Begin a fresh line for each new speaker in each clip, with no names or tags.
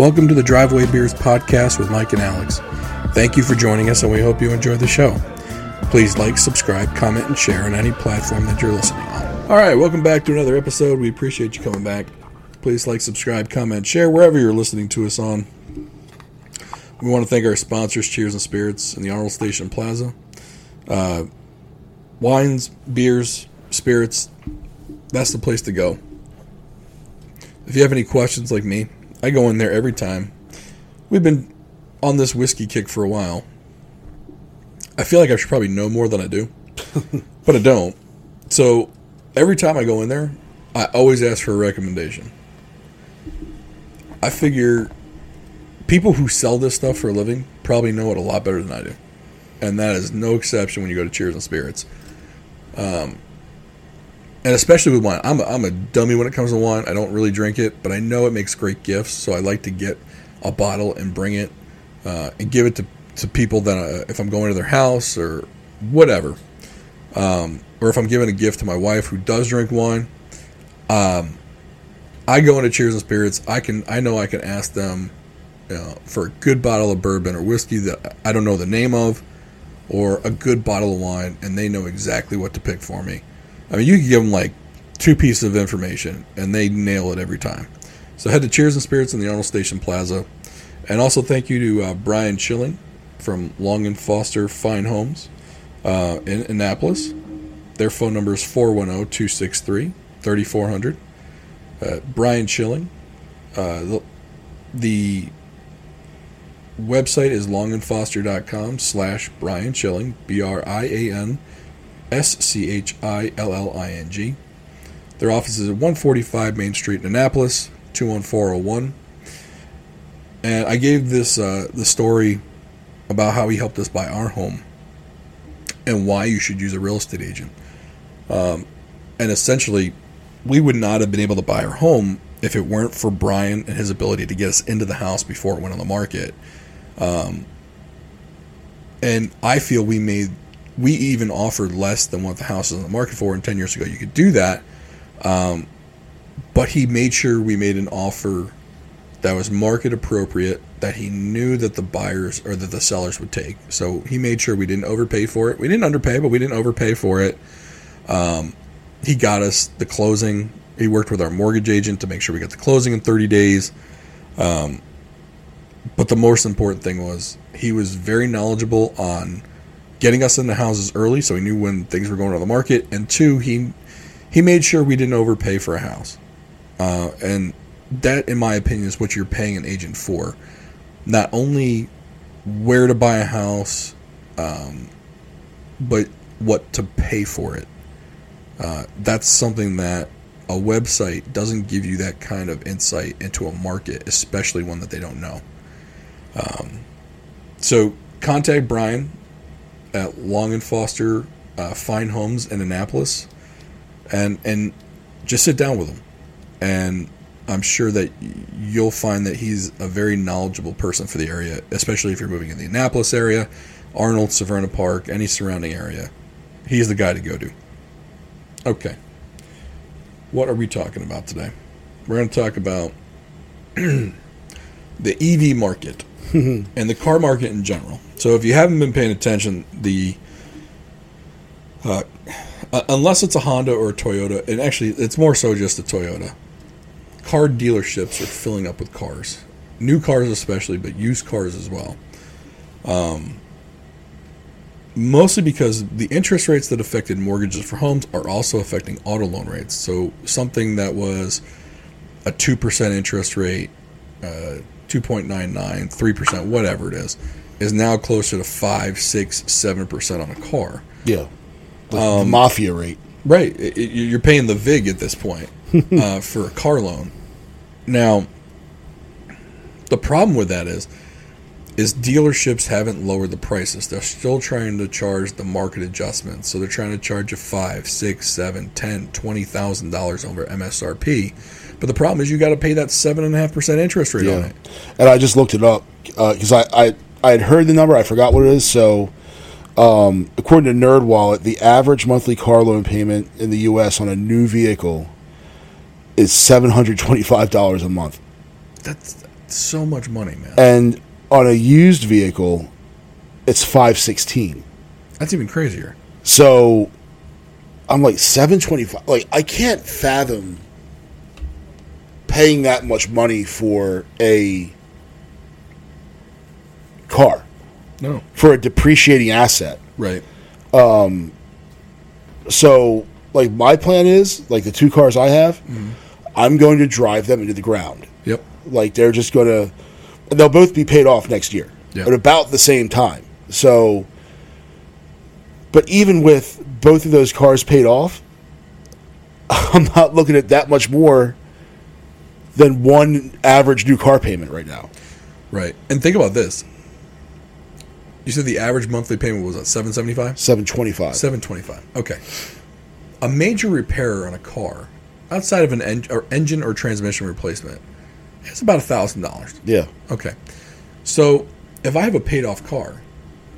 Welcome to the Driveway Beers podcast with Mike and Alex. Thank you for joining us, and we hope you enjoy the show. Please like, subscribe, comment, and share on any platform that you're listening on. All right, welcome back to another episode. We appreciate you coming back. Please like, subscribe, comment, share wherever you're listening to us on. We want to thank our sponsors, Cheers and Spirits, in the Arnold Station Plaza. Uh, wines, beers, spirits, that's the place to go. If you have any questions like me, I go in there every time. We've been on this whiskey kick for a while. I feel like I should probably know more than I do, but I don't. So every time I go in there, I always ask for a recommendation. I figure people who sell this stuff for a living probably know it a lot better than I do. And that is no exception when you go to Cheers and Spirits. Um, and especially with wine. I'm a, I'm a dummy when it comes to wine. I don't really drink it, but I know it makes great gifts. So I like to get a bottle and bring it uh, and give it to, to people that uh, if I'm going to their house or whatever. Um, or if I'm giving a gift to my wife who does drink wine. Um, I go into Cheers and Spirits. I can I know I can ask them uh, for a good bottle of bourbon or whiskey that I don't know the name of, or a good bottle of wine, and they know exactly what to pick for me. I mean, you can give them like two pieces of information, and they nail it every time. So head to Cheers and Spirits in the Arnold Station Plaza, and also thank you to uh, Brian Schilling from Long and Foster Fine Homes uh, in Annapolis. Their phone number is 410 263 3400. Uh, Brian Schilling. Uh, the, the website is longandfoster.com slash Brian Schilling, B R I A N S C H I L L I N G. Their office is at 145 Main Street in Annapolis, 21401. And I gave this uh, the story about how he helped us buy our home and why you should use a real estate agent. Um, and essentially, we would not have been able to buy our home if it weren't for Brian and his ability to get us into the house before it went on the market. Um, and I feel we made, we even offered less than what the house is on the market for. And 10 years ago, you could do that. Um, but he made sure we made an offer that was market appropriate that he knew that the buyers or that the sellers would take. So he made sure we didn't overpay for it. We didn't underpay, but we didn't overpay for it. Um, he got us the closing. He worked with our mortgage agent to make sure we got the closing in 30 days. Um, but the most important thing was he was very knowledgeable on getting us into houses early, so he knew when things were going on the market. And two, he he made sure we didn't overpay for a house. Uh, and that, in my opinion, is what you're paying an agent for. Not only where to buy a house, um, but what to pay for it. Uh, that's something that a website doesn't give you that kind of insight into a market, especially one that they don't know. Um, so contact Brian at Long and Foster uh, Fine Homes in Annapolis, and and just sit down with him, and I'm sure that you'll find that he's a very knowledgeable person for the area, especially if you're moving in the Annapolis area, Arnold, Severna Park, any surrounding area. He's the guy to go to. Okay. What are we talking about today? We're going to talk about the EV market and the car market in general. So, if you haven't been paying attention, the uh, unless it's a Honda or a Toyota, and actually it's more so just a Toyota, car dealerships are filling up with cars, new cars especially, but used cars as well. Um, mostly because the interest rates that affected mortgages for homes are also affecting auto loan rates. So something that was a 2% interest rate, uh, 2.99, 3%, whatever it is, is now closer to 5, 6, 7% on a car.
Yeah. The, um, the mafia rate.
Right. It, it, you're paying the VIG at this point uh, for a car loan. Now, the problem with that is is dealerships haven't lowered the prices. They're still trying to charge the market adjustments. So they're trying to charge you five, six, seven, ten, twenty thousand dollars over MSRP. But the problem is you got to pay that seven and a half percent interest rate yeah. on it.
And I just looked it up because uh, I, I I had heard the number. I forgot what it is. So um, according to NerdWallet, the average monthly car loan payment in the U.S. on a new vehicle is seven hundred twenty-five dollars a month.
That's so much money, man.
and on a used vehicle, it's five sixteen.
That's even crazier.
So I'm like seven twenty five. Like I can't fathom paying that much money for a car
No.
for a depreciating asset.
Right.
Um, So like my plan is like the two cars I have, I'm going to drive them into the ground.
Yep.
Like they're just going to they'll both be paid off next year
Yeah.
at about the same time. So but even with both of those cars paid off, I'm not looking at that much more than one average new car payment right now.
Right. And think about this. You said the average monthly payment was at 775?
725.
725. Okay. A major repair on a car outside of an en- or engine or transmission replacement is about $1,000.
Yeah.
Okay. So if I have a paid off car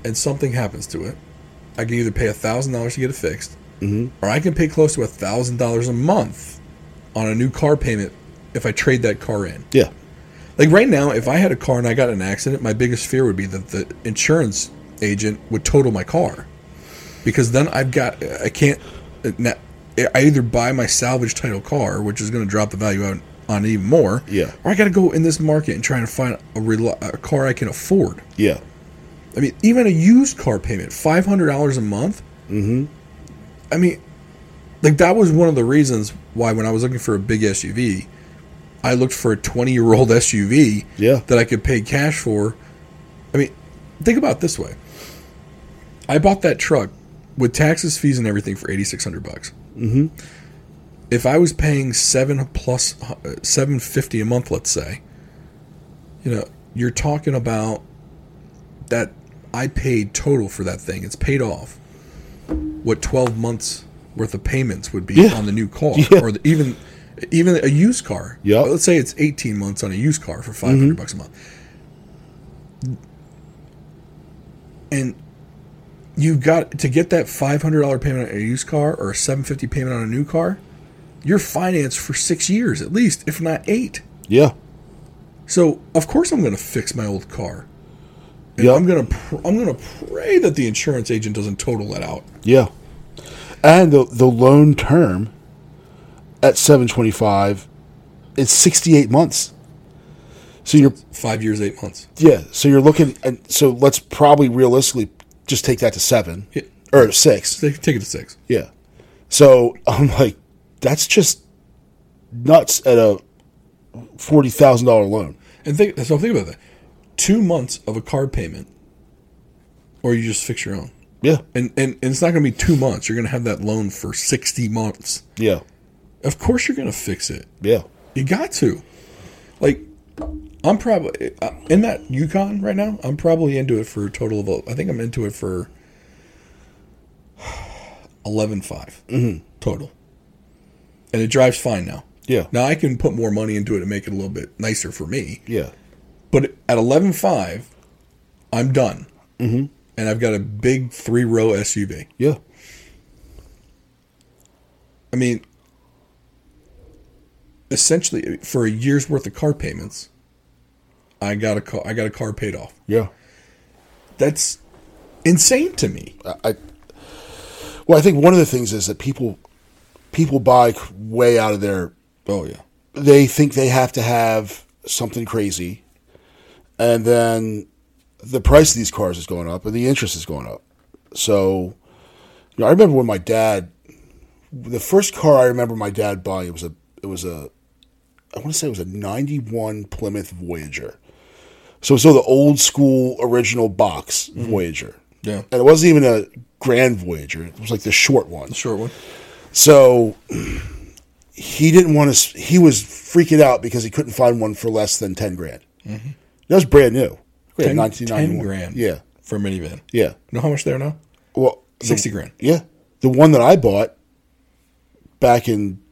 and something happens to it, I can either pay $1,000 to get it fixed mm-hmm. or I can pay close to $1,000 a month on a new car payment if I trade that car in.
Yeah.
Like right now, if I had a car and I got an accident, my biggest fear would be that the insurance agent would total my car, because then I've got I can't. I either buy my salvage title car, which is going to drop the value on, on even more,
Yeah.
or I got to go in this market and try to find a, rel- a car I can afford.
Yeah.
I mean, even a used car payment, five hundred dollars a month. Mm-hmm. I mean, like that was one of the reasons why when I was looking for a big SUV, I looked for a twenty-year-old SUV
Yeah.
that I could pay cash for. I mean, think about it this way: I bought that truck with taxes, fees, and everything for eighty-six hundred bucks. Mm-hmm. If I was paying seven plus uh, seven fifty a month, let's say, you know, you're talking about that I paid total for that thing. It's paid off. What twelve months worth of payments would be
Yeah.
on the new car,
Yeah.
or the, even even a used car.
Yeah.
let's say it's eighteen months on a used car for 500 mm-hmm. bucks a month, and you've got to get that five hundred dollar payment on a used car or a seven fifty payment on a new car. You're financed for six years at least, if not eight.
Yeah.
So of course I'm going to fix my old car. And
Yep.
I'm gonna pr- I'm gonna pray that the insurance agent doesn't total that out.
Yeah. And the the loan term at 725 it's 68 months. So you're
Five years, eight months.
yeah, so you're looking and so let's probably realistically just take that to 7
Yeah.
or 6.
Take, take it to six.
Yeah. So I'm like that's just nuts at a $40,000 loan.
And think so. Think about that. Two months of a car payment, or you just fix your own.
Yeah.
And and, and it's not going to be two months. You're going to have that loan for sixty months.
Yeah.
Of course, you're going to fix it.
Yeah.
You got to. Like, I'm probably in that Yukon right now. I'm probably into it for a total of. I think I'm into it for eleven total, and it drives fine now.
Yeah.
Now I can put more money into it and make it a little bit nicer for me.
Yeah.
But at eleven five, I'm done, mm-hmm. and I've got a big three row SUV.
Yeah.
I mean, essentially for a year's worth of car payments, I got a car. I got a car paid off.
Yeah.
That's insane to me.
I well, I think one of the things is that people people buy way out of their
Oh yeah,
they think they have to have something crazy, and then the price of these cars is going up and the interest is going up. So, you know, I remember when my dad, the first car I remember my dad buying it was a it was a I want to say it was a '91 Plymouth Voyager. So still the old school original box mm-hmm. Voyager.
yeah,
And it wasn't even a Grand Voyager. It was like the short one.
the short one.
So he didn't want to. He was freaking out because he couldn't find one for less than ten grand. Mm-hmm. That was brand new. Yeah,
10,
1991.
10 grand.
Yeah,
for a minivan.
yeah.
You know how much they're now?
Well, the-
Sixty grand.
Yeah, the one that I bought back in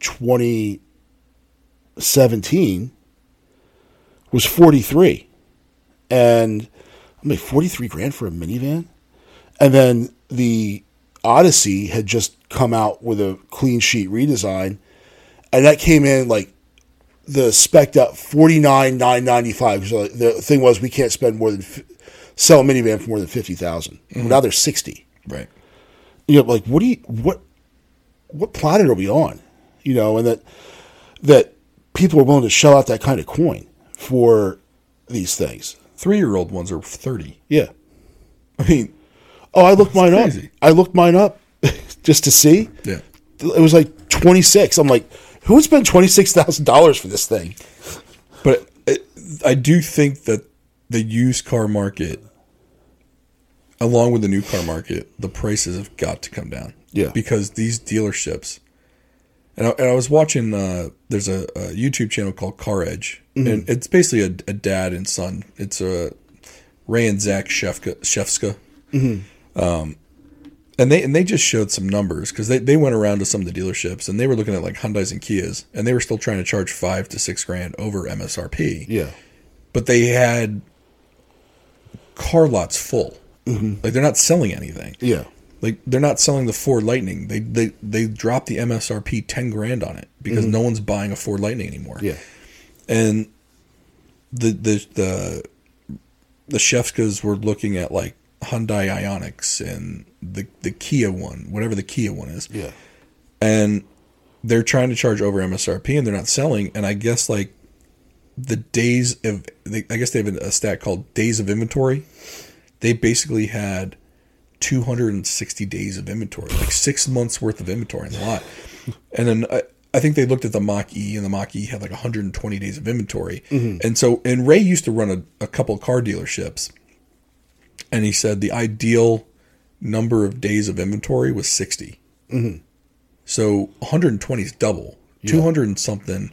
2017 was 43, and I'm like 43 grand for a minivan, and then the Odyssey had just come out with a clean sheet redesign, and that came in like the spec up forty nine nine ninety five. So the thing was, we can't spend more than f- sell a minivan for more than fifty mm-hmm. Now they're sixty.
Right.
You know, like what do you what what planet are we on? You know, and that that people are willing to shell out that kind of coin for these things.
Three year old ones are 30.
Yeah.
I mean,
Oh, I looked mine
crazy.
up. I looked mine up just to see.
yeah.
It was like twenty six. I'm like, who would spend twenty six thousand dollars for this thing?
But it, I do think that the used car market, along with the new car market, the prices have got to come down.
Yeah.
Because these dealerships, and I, and I was watching, uh, there's a, a YouTube channel called Car Edge, and it's basically a, a dad and son. It's a Ray and Zach Shefka, Shefska. Um, and they and they just showed some numbers because they, they went around to some of the dealerships and they were looking at like Hyundai's and Kias and they were still trying to charge five to six grand over MSRP
Yeah.
but they had car lots full. Like they're not selling anything.
Yeah.
Like they're not selling the Ford Lightning. They they they dropped the MSRP ten grand on it because mm-hmm. no one's buying a Ford Lightning anymore.
Yeah.
And the the the the Shefskas were looking at like Hyundai Ioniqs and the the Kia one, whatever the Kia one is
Yeah.
and they're trying to charge over MSRP and they're not selling. And I guess like the days of, I guess they have a stat called days of inventory. They basically had 260 days of inventory, like six months worth of inventory in the lot. And then I, I think they looked at the Mach E and the Mach E had like 120 days of inventory. Mm-hmm. And so, and Ray used to run a, a couple car dealerships and he said the ideal number of days of inventory was 60. Mm-hmm. So 120 is double. 200 and something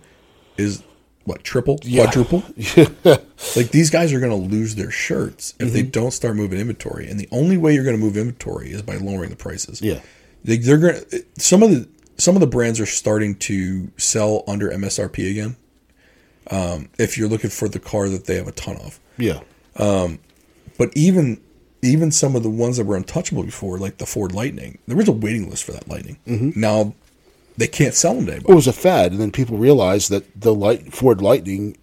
is what triple, quadruple. like these guys are going to lose their shirts if they mm-hmm. don't start moving inventory, and the only way you're going to move inventory is by lowering the prices.
Yeah.
They, they're going to some of the some of the brands are starting to sell under MSRP again. Um, if you're looking for the car that they have a ton of,
Yeah.
Um, but even even some of the ones that were untouchable before, like the Ford Lightning, there was a waiting list for that Lightning. Mm-hmm. Now they can't sell them to anybody.
It was a fad, and then people realized that the light Ford Lightning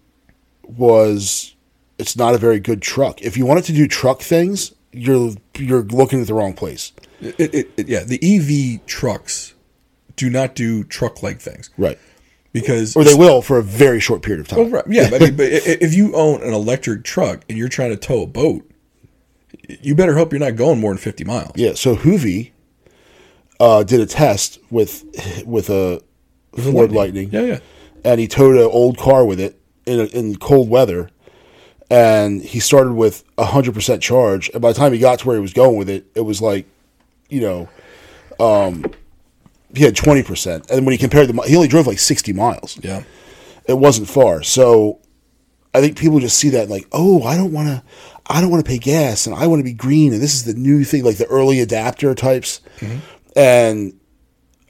was it's not a very good truck. If you wanted to do truck things, you're you're looking at the wrong place.
It, it, it, yeah, the EV trucks do not do truck like things,
Right.
Because
Or they will for a very short period of time.
Well, right, yeah, but, I mean, but if you own an electric truck and you're trying to tow a boat, you better hope you're not going more than 50 miles.
Yeah. So Hoovie uh, did a test with with a Ford Lightning.
Yeah, yeah.
and he towed an old car with it in, a, in cold weather. And he started with a hundred percent charge, and by the time he got to where he was going with it, it was like, you know, um, he had twenty percent. And when he compared the, he only drove like sixty miles.
Yeah.
It wasn't far. So, I think people just see that like, oh, I don't want to, I don't want to pay gas, and I want to be green, and this is the new thing, like the early adapter types, and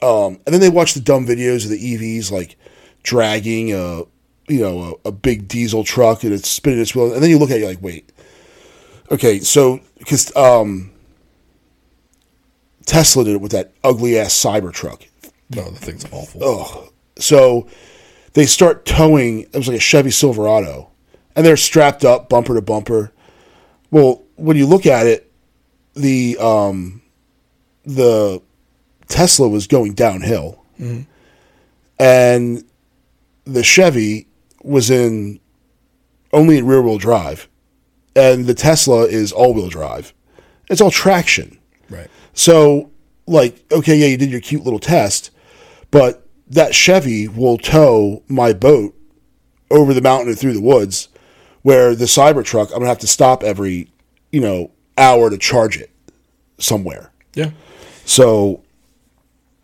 um, and then they watch the dumb videos of the EVs like dragging a you know a, a big diesel truck and it's spinning its wheels, and then you look at it you're like, wait, okay, so because um, Tesla did it with that ugly ass Cybertruck.
No, the thing's awful.
Ugh. So they start towing. It was like a Chevy Silverado, and they're strapped up bumper to bumper. Well, when you look at it, the um, the Tesla was going downhill, mm-hmm. and the Chevy was in only in rear wheel drive, and the Tesla is all wheel drive. It's all traction.
Right.
So, like, okay, yeah, you did your cute little test, but that Chevy will tow my boat over the mountain and through the woods, where the Cybertruck, I'm gonna have to stop every, you know, hour to charge it somewhere.
Yeah.
So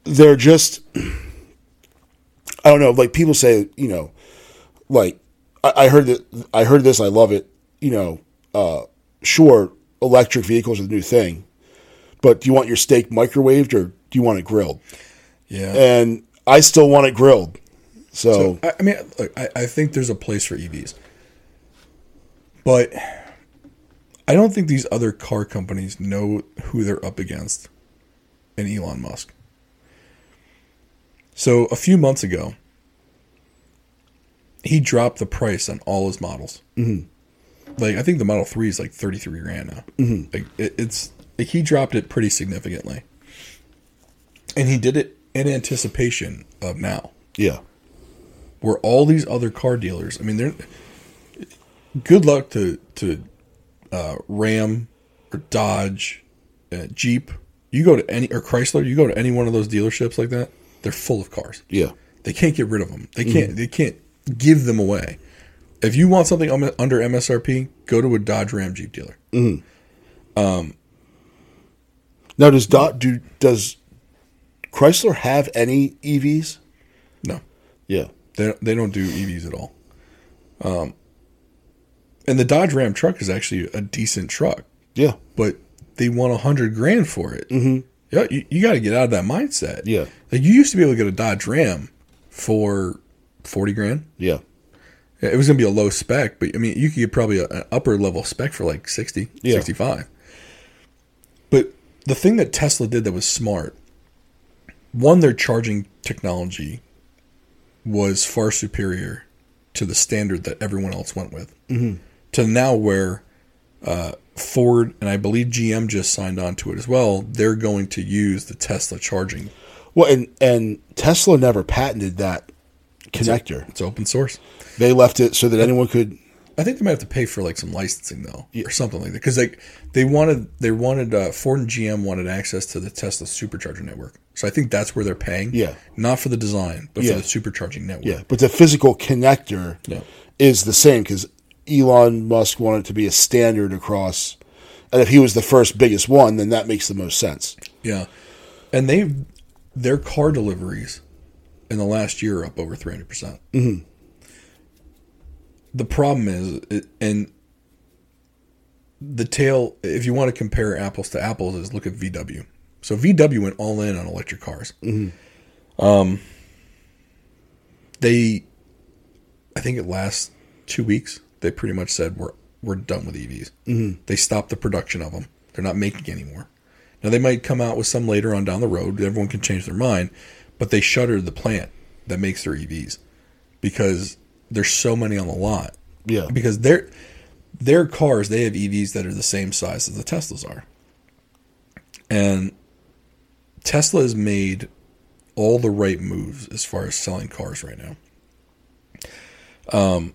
they're just, I don't know. Like people say, you know, like I, I heard that I heard this. I love it. You know, uh, sure, electric vehicles are the new thing, but do you want your steak microwaved or do you want it grilled?
Yeah.
And I still want it grilled. So,
I, I mean, look, I, I think there's a place for EVs, but I don't think these other car companies know who they're up against in Elon Musk. So a few months ago, he dropped the price on all his models. Mm-hmm. Like I think the Model Three is like thirty three grand now. Mm-hmm. Like it, it's like he dropped it pretty significantly, and he did it in anticipation of now,
Yeah.
where all these other car dealers. I mean, they're good luck to to uh, Ram or Dodge, uh, Jeep. You go to any or Chrysler. You go to any one of those dealerships like that. They're full of cars.
Yeah.
They can't get rid of them. They can't. They can't give them away. If you want something um, under MSRP, go to a Dodge Ram Jeep dealer. Um.
Now does dot do does Chrysler have any EVs?
No,
Yeah.
they they don't do EVs at all. Um, and the Dodge Ram truck is actually a decent truck,
Yeah.
but they want a hundred grand for it. Mm-hmm. Yeah, you, you got to get out of that mindset.
Yeah.
like you used to be able to get a Dodge Ram for forty grand.
Yeah.
It was going to be a low spec, but I mean, you could get probably a, an upper level spec for like 60,
Yeah.
65. But the thing that Tesla did that was smart, one, their charging technology was far superior to the standard that everyone else went with. Mm-hmm. To now where uh, Ford and I believe GM just signed on to it as well, they're going to use the Tesla charging.
Well, and and Tesla never patented that connector.
It's open source.
They left it so that anyone could.
I think they might have to pay for like some licensing though, or something like that, because they they wanted they wanted uh, Ford and GM wanted access to the Tesla supercharger network. So I think that's where they're paying.
Yeah.
not for the design, but
Yeah.
for the supercharging network.
Yeah, but the physical connector
Yeah.
is the same because Elon Musk wanted to be a standard across. And if he was the first biggest one, then that makes the most sense.
yeah, and they their car deliveries in the last year are up over three hundred percent.
Mm-hmm.
The problem is, and the tail. If you want to compare apples to apples, is look at VW. So VW went all in on electric cars. Um, they, I think it lasts two weeks. They pretty much said we're we're done with EVs. Mm-hmm. They stopped the production of them. They're not making anymore. Now they might come out with some later on down the road. Everyone can change their mind, but they shuttered the plant that makes their EVs because there's so many on the lot.
Yeah.
Because their their cars they have EVs that are the same size as the Teslas are, and Tesla has made all the right moves as far as selling cars right now. Um,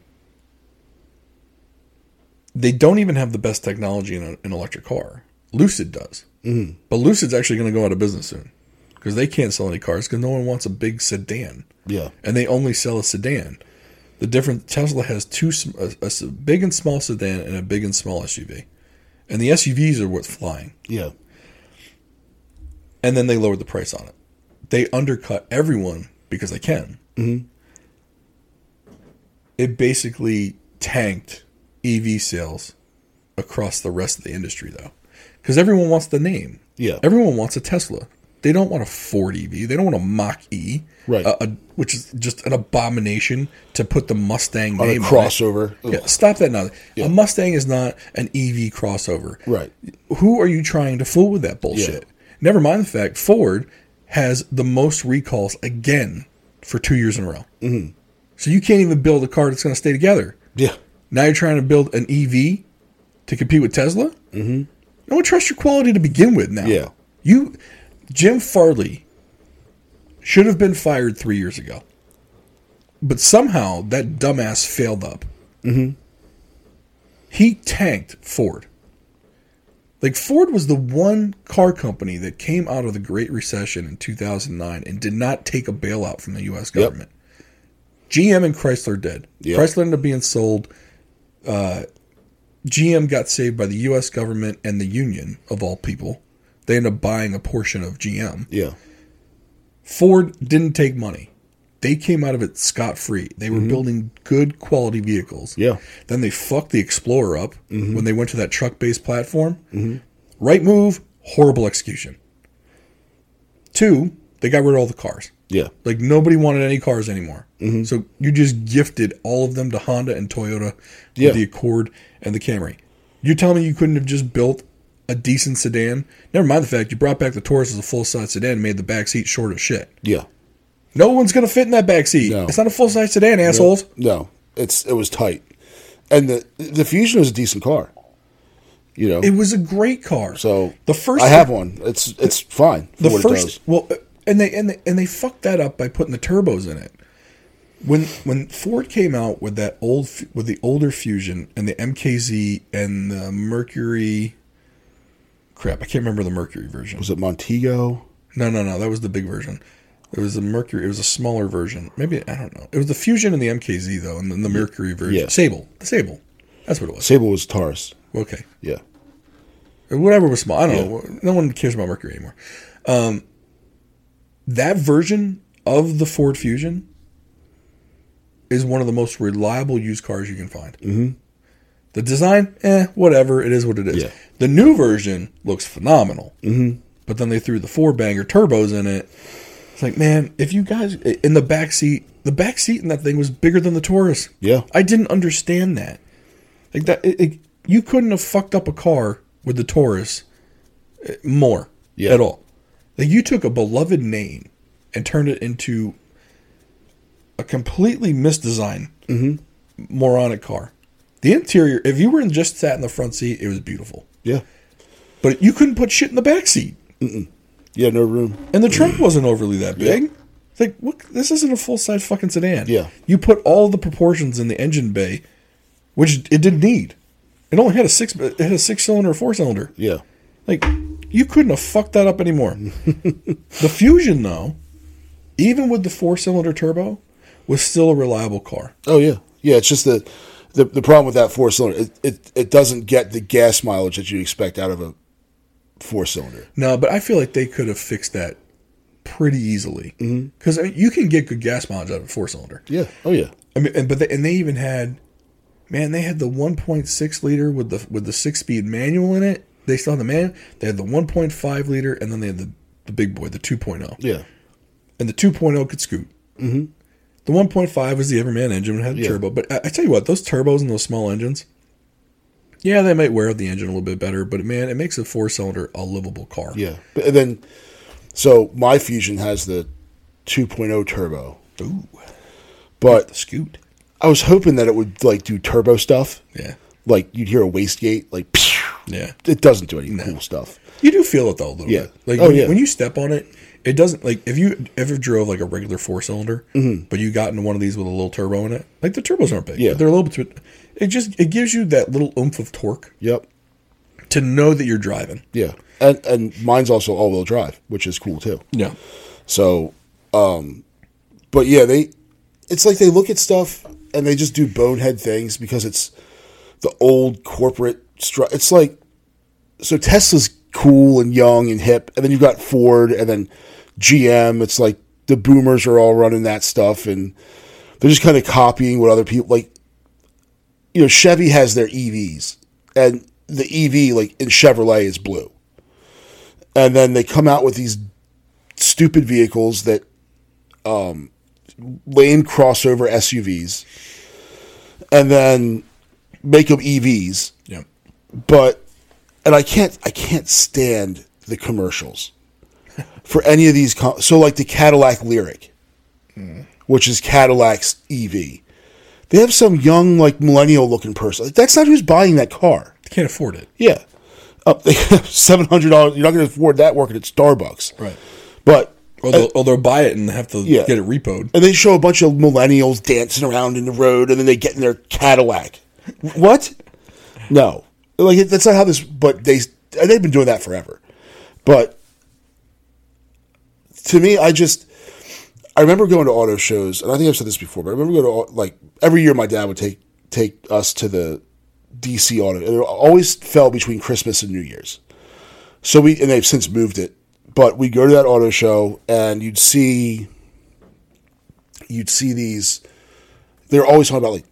they don't even have the best technology in a, an electric car. Lucid does, mm. but Lucid's actually going to go out of business soon because they can't sell any cars because no one wants a big sedan
Yeah.
and they only sell a sedan. The difference Tesla has two a, a big and small sedan and a big and small SUV, and the SUVs are what's flying.
Yeah.
And then they lowered the price on it. They undercut everyone because they can. Mm-hmm. It basically tanked EV sales across the rest of the industry, though, because everyone wants the name.
Yeah.
everyone wants a Tesla. They don't want a Ford EV. They don't want a Mach E,
Right.
a- a- which is just an abomination to put the Mustang
On a
name on it.
crossover. Ugh.
Yeah, stop that now. A Mustang is not an EV crossover.
Right.
Who are you trying to fool with that bullshit? Never mind the fact Ford has the most recalls again for two years in a row. Mm-hmm. So you can't even build a car that's going to stay together.
Yeah.
Now you're trying to build an EV to compete with Tesla. Mm-hmm. No one trusts your quality to begin with. Now,
Yeah.
you, Jim Farley, should have been fired three years ago, but somehow that dumbass failed up. Mm-hmm. He tanked Ford. Like Ford was the one car company that came out of the Great Recession in 2009 and did not take a bailout from the U.S. government. GM and Chrysler did.
Yep.
Chrysler ended up being sold. Uh, GM got saved by the U.S. government and the union of all people. They ended up buying a portion of GM.
Yeah.
Ford didn't take money. They came out of it scot free. They were building good quality vehicles.
Mm-hmm. Yeah.
Then they fucked the Explorer up
Mm-hmm.
when they went to that truck based platform. Right move, horrible execution. Two, they got rid of all the cars.
Yeah.
Like nobody wanted any cars anymore.
Mm-hmm.
So you just gifted all of them to Honda and Toyota with
Yeah.
the Accord and the Camry. You tell me you couldn't have just built a decent sedan? Never mind the fact you brought back the Taurus as a full size sedan and made the back seat short as shit.
Yeah.
No one's gonna fit in that back seat.
No.
It's not a full size sedan, assholes.
No. it's it was tight, and the the Fusion was a decent car. You know,
It was a great car.
so
the first
I have one. It's it's fine.
The first well, and they and they, and they fucked that up by putting the turbos in it. When when Ford came out with that old with the older Fusion and the MKZ and the Mercury, crap, I can't remember the Mercury version.
was it Montego?
No, no, no, that was the big version. It was the Mercury. It was a smaller version. Maybe I don't know. It was the Fusion and the MKZ though, and then the Mercury version.
Yeah.
Sable, the Sable. That's what it was.
Sable was Taurus.
Okay,
Yeah,
whatever was small. I don't know. No one cares about Mercury anymore. Um, that version of the Ford Fusion is one of the most reliable used cars you can find. Mm-hmm. The design, eh, whatever. It is what it is.
Yeah.
The new version looks phenomenal. Mm-hmm. But then they threw the four banger turbos in it. It's like, man, if you guys in the back seat, the back seat in that thing was bigger than the Taurus.
Yeah.
I didn't understand that. Like that, it, it- you couldn't have fucked up a car with the Taurus eh, more
Yeah.
at all. Like you took a beloved name and turned it into a completely misdesigned, moronic car. The interior, if you were in just sat in the front seat, it was beautiful.
yeah,
But you couldn't put shit in the back seat,
yeah. No room.
and the trunk wasn't overly that big. It's like, look, This isn't a full size fucking sedan.
Yeah.
you put all the proportions in the engine bay, which it didn't need. It only had a six. It had a six cylinder, four cylinder.
Yeah,
Like, you couldn't have fucked that up anymore. the Fusion, though, even with the four cylinder turbo, was still a reliable car.
Oh yeah, yeah. It's just the the, the problem with that four cylinder. It, it it doesn't get the gas mileage that you expect out of a four cylinder.
No, but I feel like they could have fixed that pretty easily mm-hmm. because I uh, mean, you can get good gas mileage out of a four cylinder.
Yeah. Oh yeah.
I mean, and, but they, and they even had, man, they had the 1.6 liter with the with the six speed manual in it. They still had the man. They had the 1.5 liter, and then they had the the big boy, the 2.0.
Yeah.
and the 2.0 could scoot. Mm-hmm. The 1.5 was the Everman engine and had a
Yeah.
turbo. But I, I tell you what, those turbos and those small engines, yeah, they might wear out the engine a little bit better, but man, it makes a four cylinder a livable car.
Yeah. And then, so my Fusion has the 2.0 turbo,
Ooh,
but
the scoot.
I was hoping that it would like do turbo stuff.
Yeah.
Like you'd hear a wastegate, like
Yeah.
it doesn't do any cool stuff.
You do feel it though a little
Yeah.
bit. Like
Oh,
when, you-
yeah.
when you step on it, it doesn't like if you ever drove like a regular four cylinder, but you got into one of these with a little turbo in it. Like the turbos aren't big.
Mm-hmm. Yeah.
They're a little bit. It just it gives you that little oomph of torque
Yep.
to know that you're driving.
Yeah. And and mine's also all wheel drive, which is cool too.
Yeah.
So, um, but yeah, they, it's like they look at stuff and they just do bonehead things because it's the old corporate. Stru- it's like, so Tesla's cool and young and hip, and then you've got Ford and then GM. It's like the boomers are all running that stuff and they're just kind of copying what other people like. You know, Chevy has their EVs, and the EV, like in Chevrolet, is blue. And then they come out with these stupid vehicles that um, lane crossover SUVs, and then make them EVs.
Yeah.
But and I can't I can't stand the commercials for any of these. Com- so like the Cadillac Lyriq, which is Cadillac's EV. They have some young like millennial looking person. That's not who's buying that car.
They Can't afford it.
Yeah, uh, seven hundred dollars. You're not going to afford that working at Starbucks.
Right.
But
Or they'll, or they'll buy it and have to
Yeah.
get it repoed.
and they show a bunch of millennials dancing around in the road, and then they get in their Cadillac. What? No, like that's not how this. But they they've been doing that forever. But to me, I just I remember going to auto shows, and I think I've said this before, but I remember going to like every year. My dad would take take us to the DC auto, and it always fell between Christmas and New Year's. So we and they've since moved it, but we go to that auto show, and you'd see you'd see these. They're always talking about like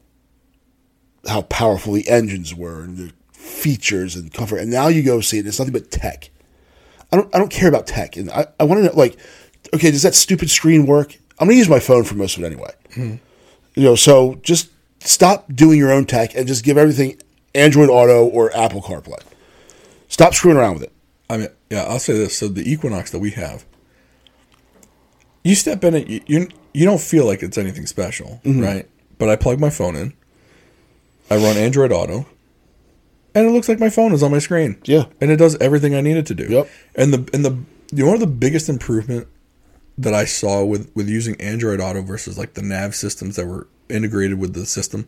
how powerful the engines were and the features and comfort. And now you go see it, and it's nothing but tech. I don't I don't care about tech, and I, I want to know like, okay, does that stupid screen work? I'm gonna use my phone for most of it anyway. Hmm. You know, so just stop doing your own tech and just give everything Android Auto or Apple CarPlay. Stop screwing around with it.
I mean, yeah, I'll say this. So the Equinox that we have, you step in it, you you, you don't feel like it's anything special, mm-hmm. right? but I plug my phone in. I run Android Auto, and it looks like my phone is on my screen.
Yeah.
and it does everything I need it to do.
Yep.
And the and the you know, one of the biggest improvement that I saw with with using Android Auto versus like the nav systems that were integrated with the system.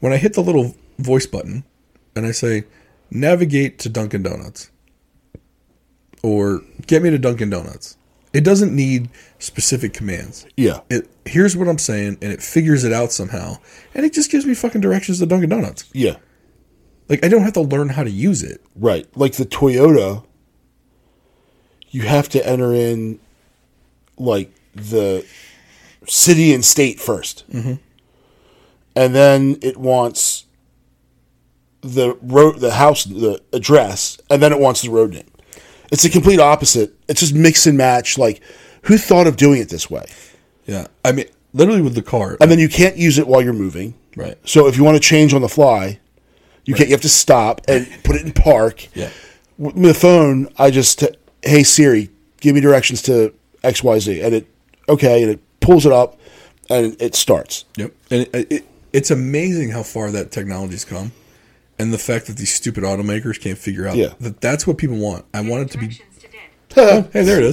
When I hit the little voice button and I say navigate to Dunkin' Donuts or get me to Dunkin' Donuts, it doesn't need specific commands.
Yeah.
It here's what I'm saying and it figures it out somehow and it just gives me fucking directions to Dunkin' Donuts.
Yeah.
Like I don't have to learn how to use it.
Right. Like the Toyota, you have to enter in like the city and state 1st mm-hmm. and then it wants the road, the house, the address, and then it wants the road name. It's a complete opposite. It's just mix and match. Like, who thought of doing it this way?
Yeah. I mean literally with the car.
And then you can't use it while you're moving.
Right.
So if you want to change on the fly, you can't. You have to stop and put it in park.
Yeah.
With the phone, I just hey Siri, give me directions to X Y Z, and it okay, and it pulls it up, and it starts.
Yep. And it, it, it's amazing how far that technology's come. And the fact that these stupid automakers can't figure out
Yeah.
that that's what people want. I want it to be.
Directions to dead.
Oh, hey, there it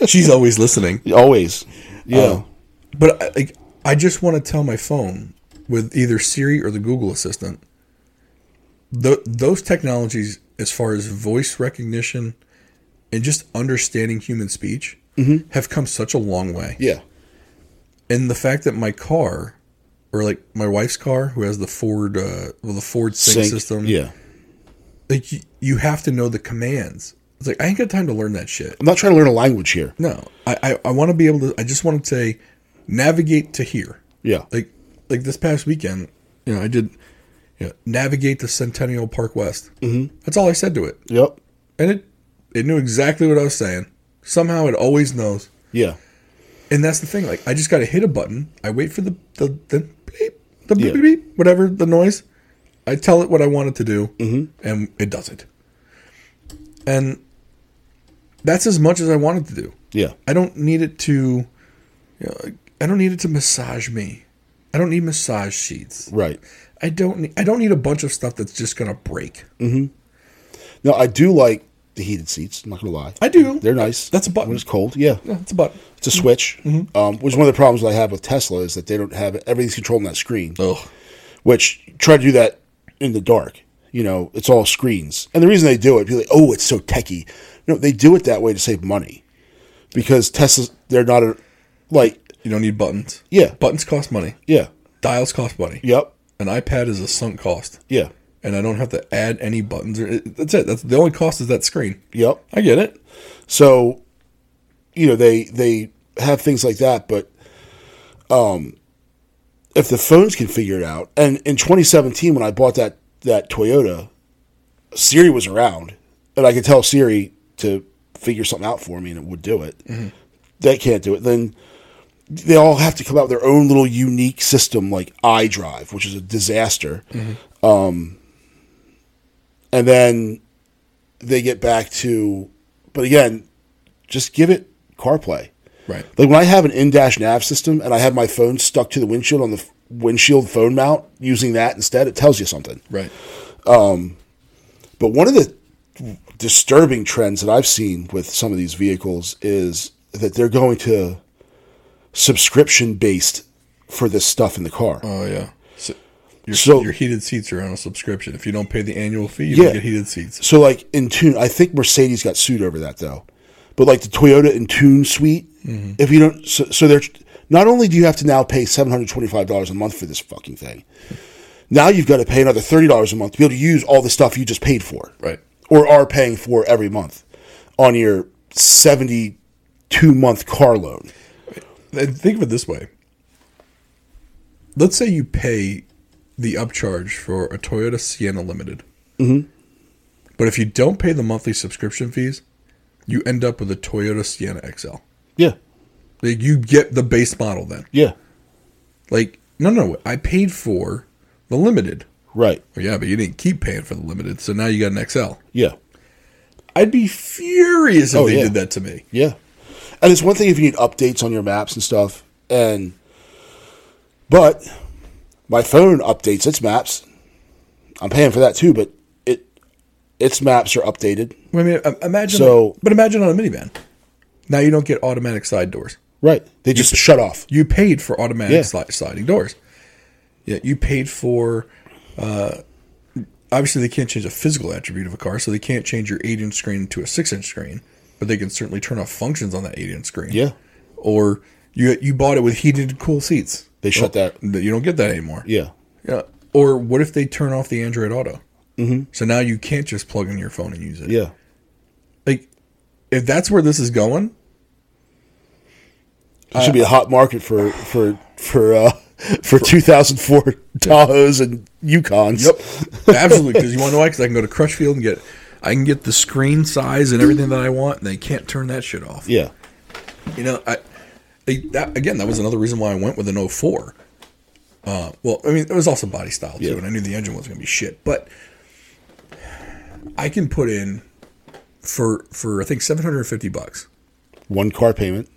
is. She's always listening.
Always, yeah,
Uh, but I, like, I just want to tell my phone with either Siri or the Google Assistant. Th- those technologies, as far as voice recognition and just understanding human speech, have come such a long way.
yeah,
and the fact that my car or like my wife's car who has the ford uh well the ford sync,
Sync,
system
Yeah,
like you, you have to know the commands. It's like i ain't got time to learn that shit.
I'm not trying to learn a language here.
no. I i, I want to be able to i just want to say navigate to here.
Yeah,
like like this past weekend you know i did you know, navigate the centennial park west mm-hmm. that's all i said to it
yep,
and it it knew exactly what i was saying somehow it always knows
yeah,
And that's the thing. Like, I just got to hit a button. I wait for the the the beep, the beep,
Yeah.
beep, beep, whatever the noise. I tell it what I want it to do, and it does it. And that's as much as I want it to do.
yeah,
I don't need it to, you know, I don't need it to massage me. I don't need massage sheets.
right.
I don't. Need, I don't need a bunch of stuff that's just gonna break. Mm-hmm.
Now I do like the heated seats. I'm not gonna lie.
I do.
They're nice.
That's a button.
When it's cold, yeah.
Yeah, it's a button.
It's a switch.
Mm-hmm.
Um, which is one of the problems I have with Tesla is that they don't have it. Everything's controlled on that screen.
Ugh.
Which try to do that in the dark. You know, it's all screens. And the reason they do it, people are like, oh, it's so techie. No, they do it that way to save money because Teslas they're not a like
You don't need buttons.
yeah
Buttons cost money.
yeah
Dials cost money.
yep
An iPad is a sunk cost.
yeah
and I don't have to add any buttons. Or that's it. That's the only cost is that screen.
yep.
I get it.
So, you know, they they have things like that, but um, if the phones can figure it out, and in 2017 when I bought that that Toyota, Siri was around, and I could tell Siri to figure something out for me, and it would do it. They can't do it. Then they all have to come out with their own little unique system, like iDrive, which is a disaster. Um, and then they get back to, but again, just give it CarPlay.
Right.
Like when I have an in-dash nav system and I have my phone stuck to the windshield on the f- windshield phone mount, using that instead, it tells you something.
Right.
But one of the disturbing trends that I've seen with some of these vehicles is that they're going to subscription based for this stuff in the car.
Oh yeah. So your,
So-
your heated seats are on a subscription. If you don't pay the annual fee, you
Yeah.
don't get heated seats.
So like Entune, I think Mercedes got sued over that though. But like the Toyota Entune suite, mm-hmm. if you don't, so, so they're not only do you have to now pay seven hundred twenty five dollars a month for this fucking thing, now you've got to pay another thirty dollars a month to be able to use all the stuff you just paid for,
Right.
or are paying for every month on your seventy two month car loan.
And think of it this way. Let's say you pay the upcharge for a Toyota Sienna Limited. Mm-hmm. But if you don't pay the monthly subscription fees, you end up with a Toyota Sienna XL.
Yeah,
Like you get the base model then.
yeah,
Like no, no, I paid for the limited.
right,
Well, yeah, but you didn't keep paying for the limited, so now you got an XL.
yeah.
I'd be furious if
Oh,
they
yeah.
did that to me.
Yeah. And it's one thing if you need updates on your maps and stuff. And, But my phone updates its maps. I'm paying for that too, but it its maps are updated.
I mean, imagine.
So-
but imagine on a minivan. Now you don't get automatic side doors.
Right. They just shut off.
You paid for automatic
Yeah.
sli- sliding doors. Yeah, you paid for. Uh, obviously, they can't change a physical attribute of a car, so they can't change your eight-inch screen to a six-inch screen. But they can certainly turn off functions on that eight-inch screen.
Yeah.
Or you you bought it with heated, cool seats.
They shut that.
You don't get that anymore.
Yeah.
Yeah. Or what if they turn off the Android Auto? Mm-hmm. So now you can't just plug in your phone and use it.
Yeah.
Like, if that's where this is going,
It should be a hot market for for for uh for 2004 Tahoes and Yukons.
Yep, absolutely. Because you want to know why? Because I can go to Crutchfield and get, I can get the screen size and everything that I want, and they can't turn that shit off.
Yeah.
You know, I, they, that again, that was another reason why I went with an 04. Uh, well, I mean, it was also body style too,
Yeah.
and I knew the engine was going to be shit. But I can put in for for I think 750 bucks.
One car payment.